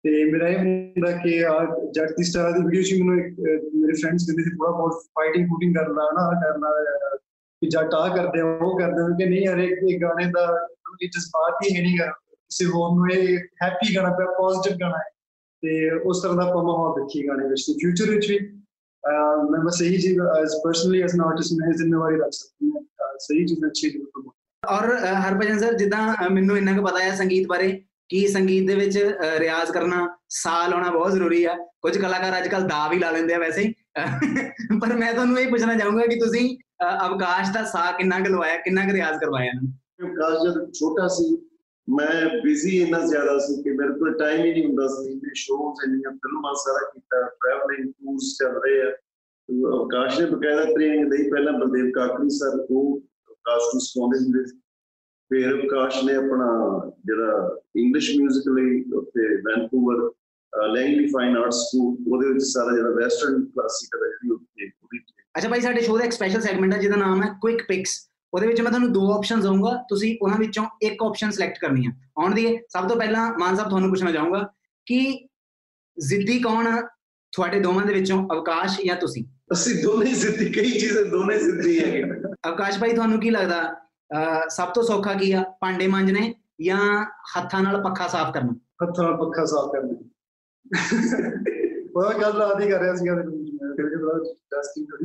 S3: ਤੇ ਮੇਰਾ ਇਹ ਹੁੰਦਾ ਕਿ ਆ ਜੱਟ ਦੀ ਸਟਾਰ ਦੀ ਵੀਡੀਓ ਚ ਮੈਨੂੰ ਇੱਕ, ਅਹ, ਮੇਰੇ ਫਰੈਂਡਸ ਕਹਿੰਦੇ ਸੀ ਥੋੜਾ ਬਹੁਤ ਫਾਈਟਿੰਗ ਫੂਟਿੰਗ ਕਰਨਾ ਨਾ ਆਹ ਕਰਨਾ ਅਹ, ਕਿ ਜੱਟ ਆ ਕਰਦੇ ਆ ਉਹ ਕਰਦੇ ਆ। ਕਿ ਨਹੀਂ ਹਰੇਕ ਇੱਕ ਗਾਣੇ ਦਾ ਇਹ ਜਜ਼ਬਾਤ ਹੀ ਹੈ ਨਹੀਂ ਗਾ। ਕਿਸੇ ਹੋਰ ਨੂੰ ਇਹ ਹੈਪੀ ਗਾਣਾ ਪਿਆ ਪੋਜ਼ਿਟਿਵ ਗਾਣਾ ਹੈ। ਤੇ ਉਸ ਤਰ੍ਹਾਂ ਦਾ ਆਪਾਂ ਮਾਹੌਲ ਦੇਖੀਏ ਗਾਣੇ ਵਿੱਚ ਤੇ ਫਿਊਚਰ ਵਿੱਚ ਵੀ ਮੈਂ ਬਸ ਇਹੀ ਚੀਜ਼ as personally as an artist ਮੈਂ ਜ਼ਿੰਮੇਵਾਰੀ ਰੱਖ ਸਕਦਾ ਹਾਂ ਸਹੀ ਚੀਜ਼ਾਂ ਅੱਛੀ ਜ਼ਰੂਰ
S1: ਔਰ ਅਹ, ਹਰਭਜਨ ਸਰ ਜਿੱਦਾਂ ਮੈਨੂੰ ਇੰਨਾ ਕੁ ਪਤਾ ਹੈ ਸੰਗੀਤ ਬਾਰੇ ਕਿ ਸੰਗੀਤ ਦੇ ਵਿੱਚ ਰਿਆਜ਼ ਕਰਨਾ ਸਾਹ ਲਾਉਣਾ ਬਹੁਤ ਜ਼ਰੂਰੀ ਹੈ ਕੁਝ ਕਲਾਕਾਰ ਅੱਜ ਕੱਲ ਦਾ ਵੀ ਲਾ ਲੈਂਦੇ ਆ ਵੈਸੇ ਹੀ। ਪਰ ਮੈਂ ਤੁਹਾਨੂੰ ਇਹ ਪੁੱਛਣਾ ਚਾਹੂੰਗਾ ਕਿ ਤੁਸੀਂ ਅਵਕਾਸ਼ ਦਾ ਸਾਹ ਕਿੰਨਾ ਕੁ ਲਵਾਇਆ ਕਿੰਨਾ ਕੁ ਰਿਆਜ਼ ਕਰਵਾਇਆ ਇਹਨਾਂ ਨੂੰ?
S2: ਵਿਕਾਸ ਜਦ ਛੋਟਾ ਸੀ ਮੈਂ ਬਿਜ਼ੀ ਇੰਨਾ ਜ਼ਿਆਦਾ ਸੀ ਕਿ ਮੇਰੇ ਕੋਲ ਟਾਈਮ ਹੀ ਨਹੀਂ ਹੁੰਦਾ ਸੀ। ਇੰਨੇ ਸ਼ੋਅਸ ਇੰਨੀਆਂ ਫਿਲਮਾਂ ਸਾਰਾ ਕੀਤਾ ਟਰੈਵਲਿੰਗ ਟੂਰਸ ਚੱਲ ਰਹੇ ਆ। ਅਵਕਾਸ਼ ਨੇ ਬਕਾਇਦਾ ਟ੍ਰੇਨਿੰਗ ਲਈ ਪਹਿਲਾਂ ਬਲਦੇਵ ਕਾਕਰੀ ਸਰ ਉਹ ਅਵਕਾਸ਼ ਨੂੰ ਸਿਖਾਉਂਦੇ ਹੁੰਦੇ ਸੀ। ਫਿਰ ਅਵਕਾਸ਼ ਨੇ ਆਪਣਾ ਜਿਹੜਾ ਇੰਗਲਿਸ਼ 뮤직 ਲਈ ਉੱਥੇ Vancouver Langley fine arts school ਉਹਦੇ ਵਿੱਚ ਸਾਰਾ ਜਿਹੜਾ ਵੈਸਟਰਨ ਕਲਾਸਿਕਲ ਹੈ ਜਿਹੜੀ ਉੱਥੇ ਉਹਦੀ
S1: ਅੱਛਾ ਭਾਈ, ਸਾਡੇ ਸ਼ੋਅ ਦਾ ਇੱਕ ਸਪੈਸ਼ਲ ਸੈਗਮੈਂਟ ਹੈ ਜਿਹਦਾ ਨਾਮ ਹੈ ਕੁਇਕ ਪਿਕਸ ਉਹਦੇ ਵਿੱਚ ਮੈਂ ਤੁਹਾਨੂੰ ਦੋ ਆਪਸ਼ਨਸ ਦਊਂਗਾ। ਤੁਸੀਂ ਉਹਨਾਂ ਵਿੱਚੋਂ ਇੱਕ ਆਪਸ਼ਨ ਸਿਲੈਕਟ ਕਰਨੀ ਹੈ ਆਉਣ ਦੀ ਸਭ ਤੋਂ ਪਹਿਲਾਂ ਮਾਨ ਸਾਹਿਬ ਤੁਹਾਨੂੰ ਪੁੱਛਣਾ ਚਾਹੂੰਗਾ ਕਿ ਜ਼ਿੱਦੀ ਕੌਣ ਆ? ਤੁਹਾਡੇ ਦੋਵਾਂ ਦੇ ਵਿੱਚੋਂ ਅਵਕਾਸ਼ ਜਾਂ ਤੁਸੀਂ?
S2: ਅਸੀਂ ਦੋਨੇ ਜ਼ਿੱਦੀ ਕਈ ਚੀਜ਼ਾਂ ਦੋਨੇ ਜ਼ਿੱਦੀ ਹੈਗੇ।
S1: ਅਵਕਾਸ਼ ਭਾਈ ਤੁਹਾਨੂੰ ਕੀ ਲੱਗਦਾ? ਸਭ ਤੋਂ ਸੌਖਾ ਕੀ ਆ? ਭਾਂਡੇ ਮਾਂਜਣੇ ਜਾਂ ਹੱਥਾਂ ਨਾਲ ਪੱਖਾ ਸਾਫ਼ ਕਰਨਾ?
S3: ਹੱਥਾਂ ਨਾਲ ਪੱਖਾ ਸਾਫ਼ ਕਰਨਾ। ਉਹ ਗੱਲ ਆਦੀ ਕਰ ਰਿਹਾ ਸੀਗਾ। ਕਰੀ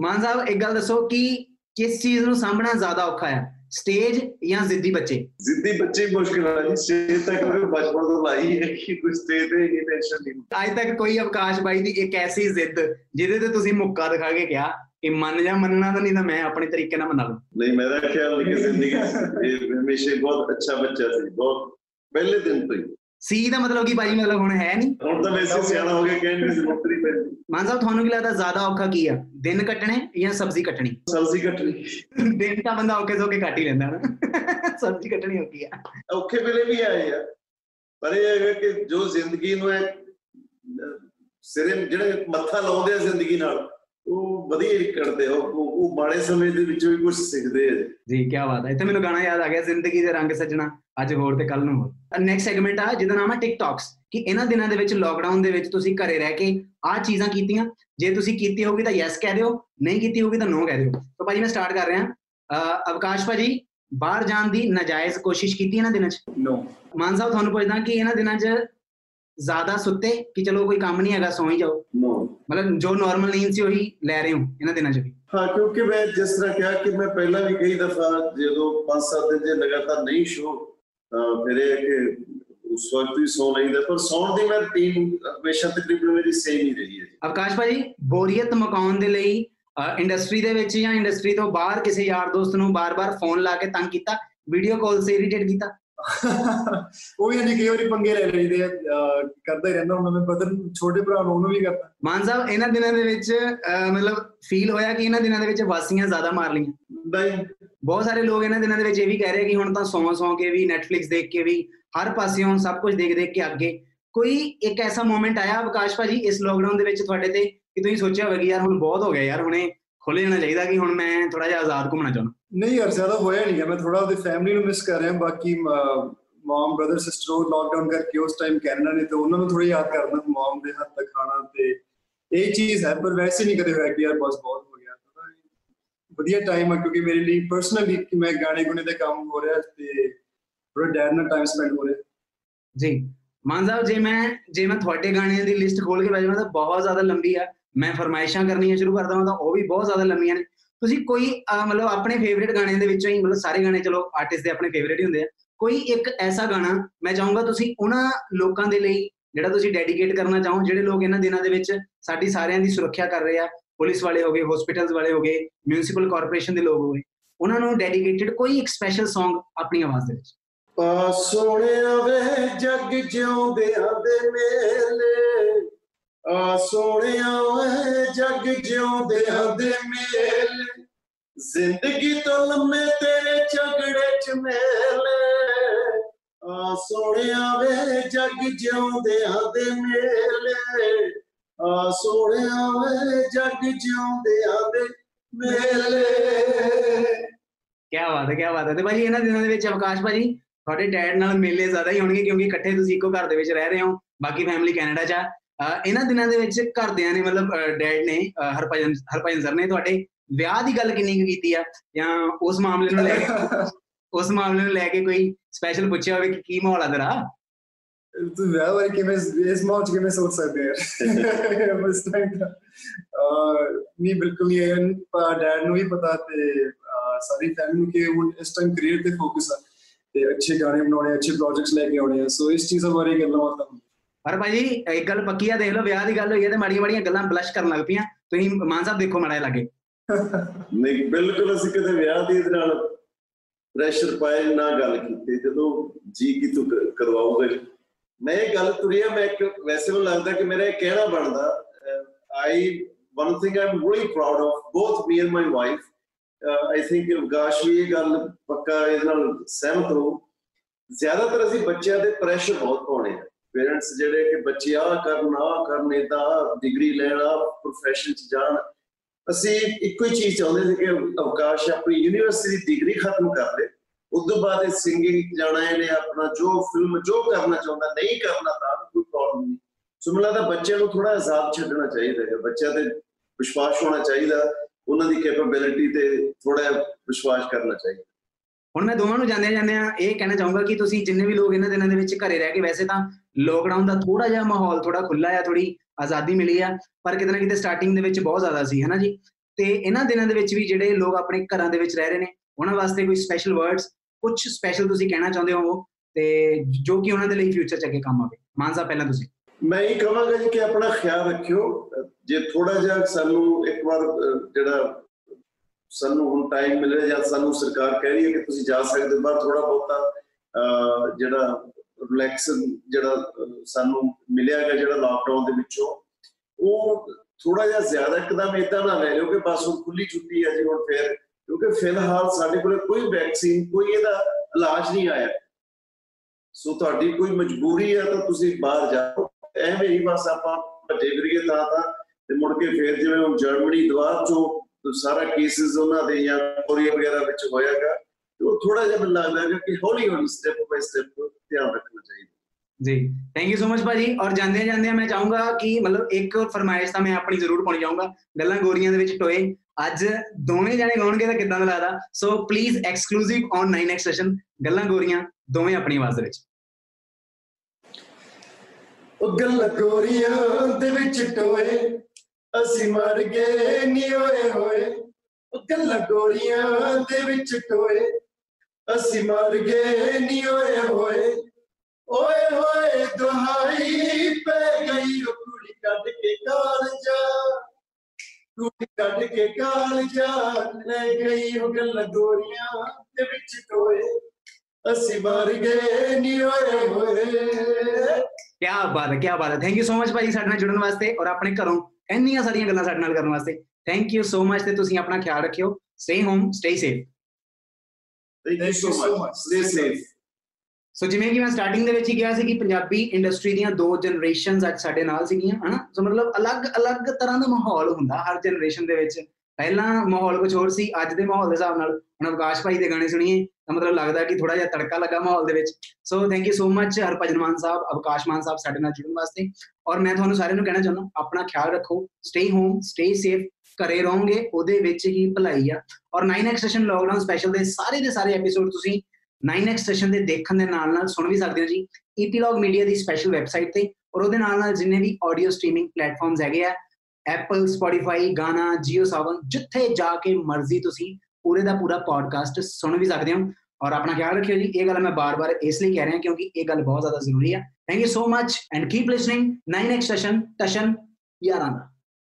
S1: ਮਾਨ ਸਾਹਿਬ ਇੱਕ ਗੱਲ ਦੱਸੋ ਕਿ ਕਿਸ ਚੀਜ਼ ਨੂੰ ਸਾਂਭਣਾ ਜ਼ਿਆਦਾ ਔਖਾ ਹੈ? ਸਟੇਜ ਜਾਂ ਜ਼ਿੱਦੀ ਬੱਚੇ?
S2: ਜ਼ਿੱਦੀ ਬੱਚੇ ਹੀ ਮੁਸ਼ਕਿਲ ਆ ਜੀ। ਸਟੇਜ ਤੱਕ ਉਹ ਬਚਪਨ ਤੋਂ ਲਾਈ ਹੈ ਕਿ ਕੁਝ ਸਟੇਜ ਤੇ ਹੀ ਟੈਨਸ਼ਨ ਨਹੀਂ
S1: ਅੱਜ ਤੱਕ ਕੋਈ ਅਵਕਾਸ਼ ਬਾਈ ਦੀ ਇੱਕ ਐਸੀ ਜ਼ਿੱਦ ਜਿਹਦੇ ਤੇ ਤੁਸੀਂ ਮੁੱਕਾ ਦਿਖਾ ਕੇ ਕਿਹਾ ਕਿ ਮੰਨ ਜਾ ਮੰਨਣਾ ਤਾਂ ਨਹੀਂ ਤਾਂ ਮੈਂ ਆਪਣੇ ਤਰੀਕੇ ਨਾਲ ਮਨਾ ਲਵਾਂ
S2: ਨਹੀਂ ਮੇਰਾ ਖਿਆਲ ਨਹੀਂ ਕਿ ਜ਼ਿੰਦਗੀ ਇਹ ਹਮੇਸ਼ਾ ਹੀ ਬਹੁਤ ਅੱਛਾ ਬੱਚਾ ਸੀ। ਬਹੁਤ ਪਹਿਲੇ ਦਿਨ ਤੋਂ ਹੀ।
S1: ਸੀ ਦਾ ਮਤਲਬ ਕੀ ਭਾਈ? ਮਤਲਬ ਹੁਣ ਹੈ ਨਹੀਂ।
S2: ਹੁਣ ਤਾਂ ਵੈਸੇ ਸਿਆਣਾ ਹੋ ਗਿਆ ਕਹਿੰਦੇ ਸੀ ਨੌਕਰੀ ਪੈਂਦੀ।
S1: ਮਾਨ ਸਾਹਿਬ ਤੁਹਾਨੂੰ ਕੀ ਲੱਗਦਾ ਜ਼ਿਆਦਾ ਔਖਾ ਕੀ ਆ? ਦਿਨ ਕੱਟਣੇ ਜਾਂ ਸਬਜ਼ੀ ਕੱਟਣੀ?
S2: ਸਬਜ਼ੀ ਕੱਟਣੀ।
S1: ਦਿਨ ਤਾਂ ਬੰਦਾ ਔਖੇ ਸੌਖੇ ਕੱਟ ਹੀ ਲੈਂਦਾ ਨਾ। ਸਬਜ਼ੀ ਕੱਟਣੀ ਔਖੀ ਆ।
S2: ਔਖੇ ਵੇਲੇ ਵੀ ਆਏ ਆ। ਪਰ ਇਹ ਹੈਗਾ ਕਿ ਜੋ ਜ਼ਿੰਦਗੀ ਨੂੰ ਹੈ ਸਿਰੇ ਜਿਹੜੇ ਮੱਥਾ ਲਾਉਂਦੇ ਆ ਜ਼ਿੰਦਗੀ ਨਾਲ ਉਹ ਵਧੀਆ ਹੀ ਕਰਦੇ ਆ ਉਹ ਮਾੜੇ ਸਮੇਂ ਦੇ ਵਿੱਚੋਂ ਵੀ ਕੁਝ ਸਿੱਖਦੇ ਆ।
S1: ਜੀ ਕੀ ਬਾਤ ਹੈ। ਇੱਥੇ ਮੈਨੂੰ ਗਾਣਾ ਯਾਦ ਆ ਗਿਆ ਜ਼ਿੰਦਗੀ ਦੇ ਰੰਗ ਸੱਜਣਾ ਅੱਜ ਹੋਰ ਤੇ ਕੱਲ ਨੂੰ ਹੋਰ। ਨੈਕਸਟ ਸੈਗਮੈਂਟ ਆ ਜਿਹਦਾ ਨਾਮ ਹੈ ਟਿਕਟੌਕਸ ਕਿ ਇਹਨਾਂ ਦਿਨਾਂ ਦੇ ਵਿੱਚ ਲੋਕਡਾਊਨ ਦੇ ਵਿੱਚ ਤੁਸੀਂ ਘਰੇ ਰਹਿ ਕੇ ਆਹ ਚੀਜ਼ਾਂ ਕੀਤੀਆਂ। ਜੇ ਤੁਸੀਂ ਕੀਤੀ ਹੋਗੀ ਤਾਂ ਯੈਸ ਕਹਿ ਦਿਓ ਨਹੀਂ ਕੀਤੀ ਹੋਗੀ ਤਾਂ ਨੋ ਕਹਿ ਦਿਓ। ਤਾਂ ਭਾਜੀ ਮੈਂ ਸਟਾਰਟ ਕਰ ਰਿਹਾ। ਅਵਕਾਸ਼ ਭਾਜੀ ਬਾਹਰ ਜਾਣ ਦੀ ਨਾਜਾਇਜ਼ ਕੋਸ਼ਿਸ਼ ਕੀਤੀ ਇਹਨਾਂ ਦਿਨਾਂ 'ਚ?
S3: ਨੋ
S1: ਮਾਨ ਸਾਹਿਬ ਤੁਹਾਨੂੰ ਪੁੱਛਦਾ ਕਿ ਇਹਨਾਂ ਦਿਨਾਂ 'ਚ ਜ਼ਿਆਦਾ ਸੁੱਤੇ ਕਿ ਚਲੋ ਕੋਈ ਕੰਮ ਨਹੀਂ ਹੈਗਾ ਸੌਂ ਹੀ ਜਾਓ। ਮਤਲਬ ਜੋ ਨਾਰਮਲ ਨੀਂਦ ਸੀ ਉਹੀ ਲੈ ਰਹੇ ਹੋ ਇਹਨਾਂ ਦਿਨਾਂ 'ਚ ਵੀ।
S2: ਹਾਂ ਕਿਉਂਕਿ ਮੈਂ ਜਿਸ ਤਰ੍ਹਾਂ ਕਿਹਾ ਕਿ ਮੈਂ ਪਹਿਲਾਂ ਵੀ ਕਈ ਦਫਾ ਜਦੋਂ 5-7 ਦਿਨ ਜੇ ਲਗਾਤਾਰ ਨਹੀਂ ਸ਼ੋ ਹੈ ਕਿ ਉਸ ਵਕਤ ਵੀ ਸੌ ਲਈਦਾ ਪਰ ਸੌਣ ਦੀ ਮੈਂ ਰੁਟੀਨ ਹਮੇਸ਼ਾ ਤਕਰੀਬਨ ਮੇਰੀ ਸੇਮ ਹੀ ਰਹੀ ਹੈ
S1: ਅਵਕਾਸ਼ ਭਾਜੀ ਬੋਰੀਅਤ ਮਕਾਉਣ ਦੇ ਲਈ ਇੰਡਸਟਰੀ ਦੇ ਵਿੱਚ ਜਾਂ ਇੰਡਸਟਰੀ ਤੋਂ ਬਾਹਰ ਕਿਸੇ ਯਾਰ ਦੋਸਤ ਨੂੰ ਬਾਰ-ਬਾਰ ਫੋਨ ਲਾ ਕੇ ਤੰਗ ਕੀਤਾ ਵੀਡੀਓ ਕਾਲ ਸੇ ਇਰੀਟੇਟ ਕੀਤਾ?
S3: ਉਹ ਵੀ ਅਜੇ ਕਈ ਵਾਰੀ ਪੰਗੇ ਲੈ ਲਈਦੇ ਕਰਦਾ ਹੀ ਰਹਿੰਦਾ ਹੁਣ ਮੈਂ ਬਦਲ ਛੋਟੇ ਭਰਾ ਨੂੰ ਉਹਨੂੰ ਵੀ ਕਰਦਾ।
S1: ਮਾਨ ਸਾਹਿਬ ਇਹਨਾਂ ਦਿਨਾਂ ਦੇ ਵਿੱਚ ਮਤਲਬ ਫੀਲ ਹੋਇਆ ਕਿ ਇਹਨਾਂ ਦਿਨਾਂ ਦੇ ਵਿੱਚ ਵਾਸੀਆਂ ਜ਼ਿਆਦਾ ਮਾਰ ਲਈਆਂ?
S2: ਨਹੀਂ
S1: ਬਹੁਤ ਸਾਰੇ ਲੋਕ ਇਹਨਾਂ ਦਿਨਾਂ ਦੇ ਵਿੱਚ ਇਹ ਵੀ ਕਹਿ ਰਹੇ ਕਿ ਹੁਣ ਤਾਂ ਸੌਂ ਸੌਂ ਕੇ ਵੀ ਨੈਟਫਲਿਕਸ ਦੇਖ ਕੇ ਵੀ ਹਰ ਪਾਸਿਓਂ ਸਭ ਕੁਝ ਦੇਖ ਦੇਖ ਕੇ ਅੱਗੇ। ਕੋਈ ਇੱਕ ਐਸਾ ਮੂਮੈਂਟ ਆਇਆ ਆਕਾਸ਼ ਭਾਜੀ ਇਸ ਲੋਕਡਾਊਨ ਦੇ ਵਿੱਚ ਤੁਹਾਡੇ ਤੇ ਕਿ ਤੁਸੀਂ ਸੋਚਿਆ ਹੋਵੇ ਕਿ ਯਾਰ ਹੁਣ ਬਹੁਤ ਹੋ ਗਿਆ ਯਾਰ ਹੁਣੇ ਖੁੱਲ ਜਾਣਾ ਚਾਹੀਦਾ ਕਿ ਹੁਣ ਮੈਂ ਥੋੜਾ ਜਿਹਾ ਆਜ਼ਾਦ ਘੁੰਮਣਾ ਚਾਹੁੰਦਾ।
S3: ਨਹੀਂ ਯਾਰ ਜ਼ਿਆਦਾ ਹੋਇਆ ਨਹੀਂ ਮੈਂ ਥੋੜਾ ਉਹਦੀ ਫੈਮਿਲੀ ਨੂੰ ਮਿਸ ਕਰ ਰਿਹਾ ਬਾਕੀ ਮਮ ਬ੍ਰਦਰ ਸਿਸਟਰ ਉਹ ਲਾਕਡਾਊਨ ਕਰਕੇ ਉਸ ਟਾਈਮ ਕੈਨੇਡਾ ਨੇ ਤੇ ਉਹਨਾਂ ਨੂੰ ਥੋੜਾ ਯਾਦ ਕਰਦਾ ਮਮ ਦੇ ਹੱਥ ਦਾ ਖਾਣਾ ਤੇ ਇਹ ਚੀਜ਼ ਹੈ ਪਰ ਵੈਸੇ ਨਹੀਂ ਕਦੇ ਹੋਇਆ ਕਿ ਯਾਰ ਬਸ ਬਹੁਤ ਹੋ ਗਿਆ। ਵਧੀਆ ਟਾਈਮ ਹੈ ਕਿਉਂਕਿ ਮੇਰੇ ਲਈ ਪਰਸਨਲੀ ਕਿ ਮੈਂ ਗਾਣੇ ਗੁਣੇ ਤੇ ਕੰਮ ਹੋ ਰਿਹਾ ਤੇ ਥੋੜਾ ਡੈਡ ਨਾਲ ਟਾਈਮ ਸਪੈਂਡ ਹੋ ਰਿਹਾ।
S1: ਜੀ। ਮਾਨ ਸਾਹਿਬ ਜੇ ਮੈਂ ਜੇ ਮੈਂ ਤੁਹਾਡੇ ਗਾਣਿਆਂ ਦੀ ਲਿਸਟ ਖੋਲ ਕੇ ਬੈਠਾਂ ਤਾਂ ਬਹੁਤ ਜ਼ਿਆਦਾ ਲੰਬੀ ਆ। ਮੈਂ ਫਰਮਾਇਸ਼ਾਂ ਕਰਨੀਆਂ ਸ਼ੁਰੂ ਕਰ ਦਵਾਂ ਤਾਂ ਉਹ ਵੀ ਬਹੁਤ ਜ਼ਿਆਦਾ ਲੰਮੀਆਂ ਨੇ। ਤੁਸੀਂ ਕੋਈ ਅਹ, ਮਤਲਬ ਆਪਣੇ ਫੇਵਰਿਟ ਗਾਣਿਆਂ ਦੇ ਵਿੱਚੋਂ ਹੀ ਮਤਲਬ ਸਾਰੇ ਗਾਣੇ ਚਲੋ ਆਰਟਿਸਟ ਦੇ ਆਪਣੇ ਫੇਵਰਿਟ ਹੀ ਹੁੰਦੇ ਆ। ਕੋਈ ਇੱਕ ਐਸਾ ਗਾਣਾ ਮੈਂ ਚਾਹੂੰਗਾ ਤੁਸੀਂ ਉਹਨਾਂ ਲੋਕਾਂ ਦੇ ਲਈ ਜਿਹੜਾ ਤੁਸੀਂ ਡੈਡੀਕੇਟ ਕਰਨਾ ਚਾਹੋ ਜਿਹੜੇ ਲੋਕ ਇਹਨਾਂ ਦਿਨਾਂ ਦੇ ਵਿੱਚ ਸਾਡੀ ਸਾਰਿਆਂ ਦੀ ਸੁਰੱਖਿਆ ਕਰ ਰਹੇ ਆ। ਪੁਲਿਸ ਵਾਲੇ ਹੋਗੇ ਹਸਪੀਟਲਸ ਵਾਲੇ ਹੋਗੇ ਮਿਊਨਿਸਪਲ ਕਾਰਪੋਰੇਸ਼ਨ ਦੇ ਲੋਕ ਹੋਗੇ ਉਹਨਾਂ ਨੂੰ ਡੈਡੀਕੇਟਿਡ ਕੋਈ ਇੱਕ ਸਪੈਸ਼ਲ Song ਆਪਣੀ ਆਵਾਜ਼ ਦੇ ਵਿੱਚ।
S2: ਆ ਸੋਹਣਿਆ ਵੇ ਜੱਗ ਜਿਉਂਦਿਆਂ ਦੇ ਮੇਲੇ। ਆ ਸੋਹਣਿਆ ਵੇ ਜੱਗ ਜਿਉਂਦਿਆਂ ਦੇ ਮੇਲੇ। ਜ਼ਿੰਦਗੀ ਤੋਂ ਲੰਮੇ ਤੇਰੇ ਝਗੜੇ ਚ ਮੇਲੇ। ਆ ਸੋਹਣਿਆ ਵੇ ਜੱਗ ਜਿਉਂਦਿਆਂ ਦੇ ਮੇਲੇ। ਆ ਸੋਹਣਿਆ ਵੇ ਜੱਗ ਜਿਉਂਦਿਆਂ ਦੇ ਮੇਲੇ।
S1: ਕੀ ਬਾਤ ਹੈ ਕੀ ਬਾਤ ਹੈ। ਤੇ ਭਾਜੀ ਇਹਨਾਂ ਦਿਨਾਂ ਦੇ ਵਿੱਚ ਅਵਕਾਸ਼ ਭਾਜੀ, ਤੁਹਾਡੇ ਡੈਡ ਨਾਲ ਮੇਲੇ ਜ਼ਿਆਦਾ ਹੀ ਹੋਣਗੇ ਕਿਉਂਕਿ ਇਕੱਠੇ ਤੁਸੀਂ ਇੱਕੋ ਘਰ ਦੇ ਵਿੱਚ ਰਹਿ ਰਹੇ ਹੋ। ਬਾਕੀ ਫੈਮਿਲੀ ਕੈਨੇਡਾ 'ਚ ਆ। ਅਹ ਇਹਨਾਂ ਦਿਨਾਂ ਦੇ ਵਿੱਚ ਘਰਦਿਆਂ ਨੇ ਮਤਲਬ ਡੈਡ ਨੇ ਹਰਭਜਨ ਹਰਭਜਨ ਸਰ ਨੇ ਤੁਹਾਡੇ ਵਿਆਹ ਦੀ ਗੱਲ ਕਿੰਨੀ ਕੀਤੀ ਆ? ਜਾਂ ਉਸ ਮਾਮਲੇ ਨੂੰ ਲੈ ਕੇ ਉਸ ਮਾਮਲੇ ਨੂੰ ਲੈ ਕੇ ਕੋਈ ਸਪੈਸ਼ਲ ਪੁੱਛਿਆ ਹੋਵੇ ਕਿ ਕੀ ਮਾਹੌਲ ਆ ਤੇਰਾ?
S3: ਤੂੰ ਵਿਆਹ ਬਾਰੇ ਕਿਵੇਂ ਇਸ ਮਾਹੌਲ 'ਚ ਕਿਵੇਂ ਸੋਚ ਸਕਦੇ ਯਾਰ ਬਸ ਟਾਈਮ ਦਾ ਨਹੀਂ ਬਿਲਕੁਲ ਨਹੀਂ ਹੈ ਡੈਡ ਨੂੰ ਵੀ ਪਤਾ ਤੇ ਸਾਰੀ ਫੈਮਿਲੀ ਨੂੰ ਕਿ ਹੁਣ ਇਸ ਟਾਈਮ ਕਰੀਅਰ ਤੇ ਫੋਕਸ ਆ। ਤੇ ਅੱਛੇ ਗਾਣੇ ਬਣਾਉਣੇ ਅੱਛੇ ਪ੍ਰੋਜੈਕਟਸ ਲੈ ਕੇ ਆਉਣੇ ਆ। ਸੋ ਇਸ ਚੀਜ਼ਾਂ ਬਾਰੇ ਗੱਲਾਂ ਬਾਤਾਂ
S1: ਪਰ ਭਾਜੀ, ਇੱਕ ਗੱਲ ਪੱਕੀ ਆ, ਦੇਖ ਲਓ, ਵਿਆਹ ਦੀ ਗੱਲ ਹੋਈ ਹੈ ਤੇ ਮਾੜੀਆਂ ਮਾੜੀਆਂ ਗੱਲਾਂ ਬਲਸ਼ ਕਰਨ ਲੱਗ ਪਈਆਂ। ਤੁਸੀਂ ਮਾਨ ਸਾਹਿਬ ਦੇਖੋ ਮਾੜਾ ਜਿਹਾ ਲੱਗੇ।
S2: ਨਹੀਂ, ਬਿਲਕੁਲ ਅਸੀਂ ਕਦੇ ਵਿਆਹ ਦੀ ਇਹਦੇ ਨਾਲ ਪ੍ਰੈਸ਼ਰ ਪਾਏ, ਨਾ ਗੱਲ ਕੀਤੀ। ਜਦੋਂ ਜੀ ਕੀ ਤੂੰ ਕ- ਕਰਵਾਊਗਾ ਜੀ। ਮੈਂ ਇਹ ਗੱਲ ਤੁਰਿਆ, ਮੈਂ ਇੱਕ ਵੈਸੇ ਮੈਨੂੰ ਲੱਗਦਾ ਕਿ ਮੇਰਾ ਇਹ ਕਹਿਣਾ ਬਣਦਾ I one thing I am really proud of both me and my wife I think Avkash ਵੀ ਇਹ ਗੱਲ ਪੱਕਾ ਇਹਦੇ ਨਾਲ ਸਹਿਮਤ ਹੋ ਜ਼ਿਆਦਾਤਰ ਅਸੀਂ ਬੱਚਿਆਂ ਤੇ ਪ੍ਰੈਸ਼ਰ ਬਹੁਤ ਪਾਉਣੇ ਆ। ਪੇਰੈਂਟਸ ਜਿਹੜੇ ਕਿ ਬੱਚੇ ਆ ਕਰਨ ਆ ਕਰਨ, ਏਦਾਂ ਡਿਗਰੀ ਲੈਣ ਆ ਪ੍ਰੋਫੈਸ਼ਨ ਚ ਜਾਣ। ਅਸੀਂ ਇੱਕੋ ਹੀ ਚੀਜ਼ ਚਾਹੁੰਦੇ ਸੀ ਕਿ ਅਵਕਾਸ਼ ਆਪਣੀ ਯੂਨੀਵਰਸਿਟੀ ਦੀ ਡਿਗਰੀ ਖਤਮ ਕਰ ਲੇ। ਉਸ ਤੋਂ ਬਾਅਦ ਇਹ ਸਿੰਗਿੰਗ ਜਾਣਾ, ਇਹਨੇ ਆਪਣਾ ਜੋ ਫਿਲਮ ਜੋ ਕਰਨਾ ਚਾਹੁੰਦਾ, ਨਹੀਂ ਕਰਨਾ, ਤਾਂ ਕੋਈ ਪ੍ਰੋਬਲਮ ਨਹੀਂ। ਸੋ ਮੈਨੂੰ ਲੱਗਦਾ ਬੱਚਿਆਂ ਨੂੰ ਥੋੜਾ ਆਜ਼ਾਦ ਛੱਡਣਾ ਚਾਹੀਦਾ ਹੈ ਬੱਚਿਆਂ ਤੇ ਵਿਸ਼ਵਾਸ ਹੋਣਾ ਚਾਹੀਦਾ। ਉਹਨਾਂ ਦੀ ਕੈਪੇਬਿਲਿਟੀ ਤੇ ਥੋੜਾ ਵਿਸ਼ਵਾਸ ਕਰਨਾ ਚਾਹੀਦਾ।
S1: ਹੁਣ ਮੈਂ ਦੋਵਾਂ ਨੂੰ ਜਾਂਦੇ ਜਾਂਦੇ ਆ ਇਹ ਕਹਿਣਾ ਚਾਹੂੰਗਾ ਕਿ ਤੁਸੀਂ ਜਿੰਨੇ ਵੀ ਲੋਕ ਇਹਨਾਂ ਦਿਨਾਂ ਦੇ ਵਿੱਚ ਘਰੇ ਰਹਿ ਕੇ ਵੈਸੇ ਤਾਂ ਲੋਕਡਾਊਨ ਦਾ ਥੋੜਾ ਜਿਹਾ ਮਾਹੌਲ ਥੋੜਾ ਖੁੱਲਾ ਆ ਥੋੜੀ ਆਜ਼ਾਦੀ ਮਿਲੀ ਆ ਪਰ ਕਿਤੇ ਨਾ ਕਿਤੇ ਸਟਾਰਟਿੰਗ ਦੇ ਵਿੱਚ ਬਹੁਤ ਜ਼ਿਆਦਾ ਸੀ ਹਨਾ ਜੀ? ਤੇ ਇਹਨਾਂ ਦਿਨਾਂ ਦੇ ਵਿੱਚ ਵੀ ਜਿਹੜੇ ਲੋਕ ਆਪਣੇ ਘਰਾਂ ਦੇ ਵਿੱਚ ਰਹਿ ਰਹੇ ਨੇ ਉਹਨਾਂ ਵਾਸਤੇ ਕੋਈ ਸਪੈਸ਼ਲ ਵਰਡਸ ਕੁਝ ਸਪੈਸ਼ਲ ਤੁਸੀਂ ਕਹਿਣਾ ਚਾਹੁੰਦੇ ਹੋ? ਤੇ ਜੋ ਕਿ ਉਹਨਾਂ ਦੇ ਲਈ ਫਿਊਚਰ ਚ ਅੱਗੇ ਕੰਮ ਆਵੇ। ਮਾਨ ਸਾਹਿਬ ਪਹਿਲਾਂ ਤੁਸੀਂ।
S2: ਮੈਂ ਇਹ ਕਹਾਂਗਾ ਜੀ ਕਿ ਆਪਣਾ ਖਿਆਲ ਰੱਖਿਓ। ਅਹ ਜੇ ਥੋੜਾ ਜਿਹਾ ਸਾਨੂੰ ਇੱਕ ਵਾਰ ਅਹ, ਜਿਹੜਾ ਸਾਨੂੰ ਹੁਣ ਟਾਈਮ ਮਿਲ ਰਿਹਾ ਜਾਂ ਸਾਨੂੰ ਸਰਕਾਰ ਕਹਿ ਰਹੀ ਹੈ ਕਿ ਤੁਸੀਂ ਜਾ ਸਕਦੇ ਹੋ ਬਾਹਰ ਥੋੜਾ ਬਹੁਤਾ ਅਹ, ਜਿਹੜਾ ਰਿਲੈਕਸ ਜਿਹੜਾ ਸਾਨੂੰ ਮਿਲਿਆ ਗਿਆ ਜਿਹੜਾ ਲਾਕਡਾਊਨ ਦੇ ਵਿੱਚੋਂ, ਉਹ ਥੋੜਾ ਜਿਹਾ ਜ਼ਿਆਦਾ ਇੱਕਦਮ ਇਦਾਂ ਨਾ ਲੈ ਲਿਓ ਕਿ ਬਸ ਹੁਣ ਖੁੱਲੀ ਛੁੱਟੀ ਹੈ ਜੀ, ਹੁਣ ਫੇਰ, ਕਿਉਂਕਿ ਫਿਲਹਾਲ ਸਾਡੇ ਕੋਲ ਕੋਈ ਵੈਕਸੀਨ ਕੋਈ ਇਹਦਾ ਇਲਾਜ ਨਹੀਂ ਆਇਆ। ਸੋ ਤੁਹਾਡੀ ਕੋਈ ਮਜਬੂਰੀ ਹੈ ਤਾਂ ਤੁਸੀਂ ਬਾਹਰ ਜਾਓ। ਐਵੇਂ ਹੀ ਬਸ ਆਪਾਂ ਭੱਜੇ ਫਿਰੀਏ ਤਾਂ ਤਾਂ, ਤੇ ਮੁੜ ਕੇ ਫੇਰ ਜਿਵੇਂ ਹੁਣ ਜਰਮਨੀ ਦੁਆਰ ਚੋਂ ਸਾਰਾ ਕੇਸਿਸ ਉਹਨਾਂ ਦੇ ਜਾਂ ਕੋਰੀਆ ਵਗੈਰਾ ਵਿੱਚ ਹੋਇਆਗਾ ਤੇ ਉਹ ਥੋੜਾ ਜਿਹਾ ਮੈਨੂੰ ਲੱਗਦਾ ਹੈਗਾ ਕਿ ਹੌਲੀ ਹੌਲੀ ਸਟੈਪ ਬਾਈ ਸਟੈਪ ਧਿਆਨ ਰੱਖਣਾ ਚਾਹੀਦਾ।
S1: ਜੀ। ਥੈਂਕ ਯੂ ਸੋ ਮਚ ਭਾਜੀ। ਔਰ ਜਾਂਦੇ ਜਾਂਦੇ ਮੈਂ ਚਾਹੂੰਗਾ ਕਿ ਮਤਲਬ ਇੱਕ ਫਰਮਾਇਸ਼ ਤਾਂ ਮੈਂ ਆਪਣੀ ਜ਼ਰੂਰ ਪਾਉਣੀ ਚਾਹੂੰਗਾ। ਗੱਲਾਂ ਗੋਰੀਆਂ ਦੇ ਵਿੱਚ ਟੋਏ। ਅੱਜ ਦੋਵੇਂ ਜਾਣੇ ਗਾਉਣਗੇ ਤਾਂ ਕਿੱਦਾਂ ਦਾ ਲੱਗਦਾ? So please exclusive on 9x session ਗੱਲਾਂ ਗੋਰੀਆਂ ਦੋਵੇਂ ਆਪਣੀ ਆਵਾਜ਼ ਦੇ ਵਿੱਚ।
S3: ਉਹ ਗੱਲ ਗੋਰੀਆਂ ਦੇ ਵਿੱਚ ਟੋਏ। ਅਸੀਂ ਮਰ ਗਏ ਨੀ ਹੋਏ ਹੋਏ। ਉਹ ਗੱਲ ਗੋਰੀਆਂ ਦੇ ਵਿੱਚ ਟੋਏ। ਅਸੀਂ ਮਰ ਗਏ ਨੀ ਹੋਏ ਹੋਏ ਓਏ ਹੋਏ ਦੁਹਾਈ ਪੈ ਗਈ ਉਹ ਕੁੜੀ ਕੱਢ ਕੇ ਕਾਲਜਾ ਕੁੜੀ ਕੱਢ ਕੇ ਕਾਲਜਾ ਲੈ ਗਈ ਉਹ ਗੱਲ ਗੋਰੀਆਂ ਦੇ ਵਿੱਚ ਟੋਏ ਅਸੀਂ ਮਰ ਗਏ ਨੀ ਹੋਏ ਹੋਏ
S1: ਕੀ ਬਾਤ ਹੈ ਕੀ ਬਾਤ ਹੈ ਥੈਂਕ ਯੂ ਸੋ ਮਚ ਭਾਜੀ ਸਾਡੇ ਨਾਲ ਜੁੜਨ ਵਾਸਤੇ ਔਰ ਆਪਣੇ ਘਰੋਂ ਇੰਨੀਆਂ ਸਾਰੀਆਂ ਗੱਲਾਂ ਸਾਡੇ ਨਾਲ ਕਰਨ ਵਾਸਤੇ ਥੈਂਕ ਯੂ ਸੋ ਮਚ ਤੇ ਤੁਸੀਂ ਆਪਣਾ ਖਿਆਲ ਰੱਖਿਓ stay home
S2: stay safe
S3: thank you
S2: so
S3: so
S2: much
S3: much.
S2: Stay safe
S1: so ਜਿਵੇਂ ਕਿ ਮੈਂ ਸਟਾਰਟਿੰਗ ਦੇ ਵਿੱਚ ਹੀ ਕਿਹਾ ਸੀ ਕਿ ਪੰਜਾਬੀ ਇੰਡਸਟਰੀ ਦੀਆਂ ਦੋ ਜਨਰੇਸ਼ਨਸ ਅੱਜ ਸਾਡੇ ਨਾਲ ਸੀਗੀਆਂ ਹਨਾ? ਸੋ ਮਤਲਬ ਅਲੱਗ-ਅਲੱਗ ਤਰ੍ਹਾਂ ਦਾ ਮਾਹੌਲ ਹੁੰਦਾ ਹਰ ਜਨਰੇਸ਼ਨ ਦੇ ਵਿੱਚ। ਪਹਿਲਾਂ ਮਾਹੌਲ ਕੁਝ ਹੋਰ ਸੀ ਅੱਜ ਦੇ ਮਾਹੌਲ ਦੇ ਹਿਸਾਬ ਨਾਲ। ਹੁਣ ਅਵਕਾਸ਼ ਭਾਈ ਦੇ ਗਾਣੇ ਸੁਣੀਏ ਤਾਂ ਮਤਲਬ ਲੱਗਦਾ ਕਿ ਥੋੜਾ ਜਿਹਾ ਤੜਕਾ ਲੱਗਾ ਮਾਹੌਲ ਦੇ ਵਿੱਚ। So thank you so much Harbhajan Maan Sahib Avkash Maan Sahib ਸਾਡੇ ਨਾਲ ਜੁੜਨ ਵਾਸਤੇ। ਔਰ ਮੈਂ ਤੁਹਾਨੂੰ ਸਾਰਿਆਂ ਨੂੰ ਕਹਿਣਾ ਚਾਹੁੰਦਾ ਆਪਣਾ ਖਿਆਲ ਰੱਖੋ ਸਟੇ ਹੋਮ ਸਟੇ ਸੇਫ ਘਰੇ ਰਹੋਗੇ, ਉਹਦੇ ਵਿੱਚ ਹੀ ਭਲਾਈ ਆ। ਔਰ 9x ਸੈਸ਼ਨ ਲੋਕਡਾਊਨ ਸਪੈਸ਼ਲ ਦੇ ਸਾਰੇ ਦੇ ਸਾਰੇ ਐਪੀਸੋਡ ਤੁਸੀਂ 9x ਸੈਸ਼ਨ ਦੇ ਦੇਖਣ ਦੇ ਨਾਲ ਨਾਲ ਸੁਣ ਵੀ ਸਕਦੇ ਹੋ ਜੀ। ਈਪੀਲੌਗ ਮੀਡੀਆ ਦੀ ਸਪੈਸ਼ਲ ਵੈਬਸਾਈਟ ਤੇ ਔਰ ਉਹਦੇ ਨਾਲ ਨਾਲ ਜਿੰਨੇ ਵੀ ਆਡੀਓ ਸਟ੍ਰੀਮਿੰਗ ਪਲੇਟਫਾਰਮਸ ਹੈਗੇ ਆ ਐਪਲ ਸਪੋਟੀਫਾਈ ਗਾਨਾ ਜੀਓ ਸਾਵਨ ਜਿੱਥੇ ਜਾ ਕੇ ਮਰਜ਼ੀ ਤੁਸੀਂ ਪੂਰੇ ਦਾ ਪੂਰਾ ਪੋਡਕਾਸਟ ਸੁਣ ਵੀ ਸਕਦੇ ਹੋ। ਔਰ ਆਪਣਾ ਖਿਆਲ ਰੱਖਿਓ ਜੀ, ਇਹ ਗੱਲ ਮੈਂ ਬਾਰ-ਬਾਰ ਇਸ ਲਈ ਕਹਿ ਰਿਹਾ ਕਿਉਂਕਿ ਇਹ ਗੱਲ ਬਹੁਤ ਜ਼ਿਆਦਾ ਜ਼ਰੂਰੀ ਹੈ thank you so much and keep listening 9x session Tashan ਯਾਰਾਂ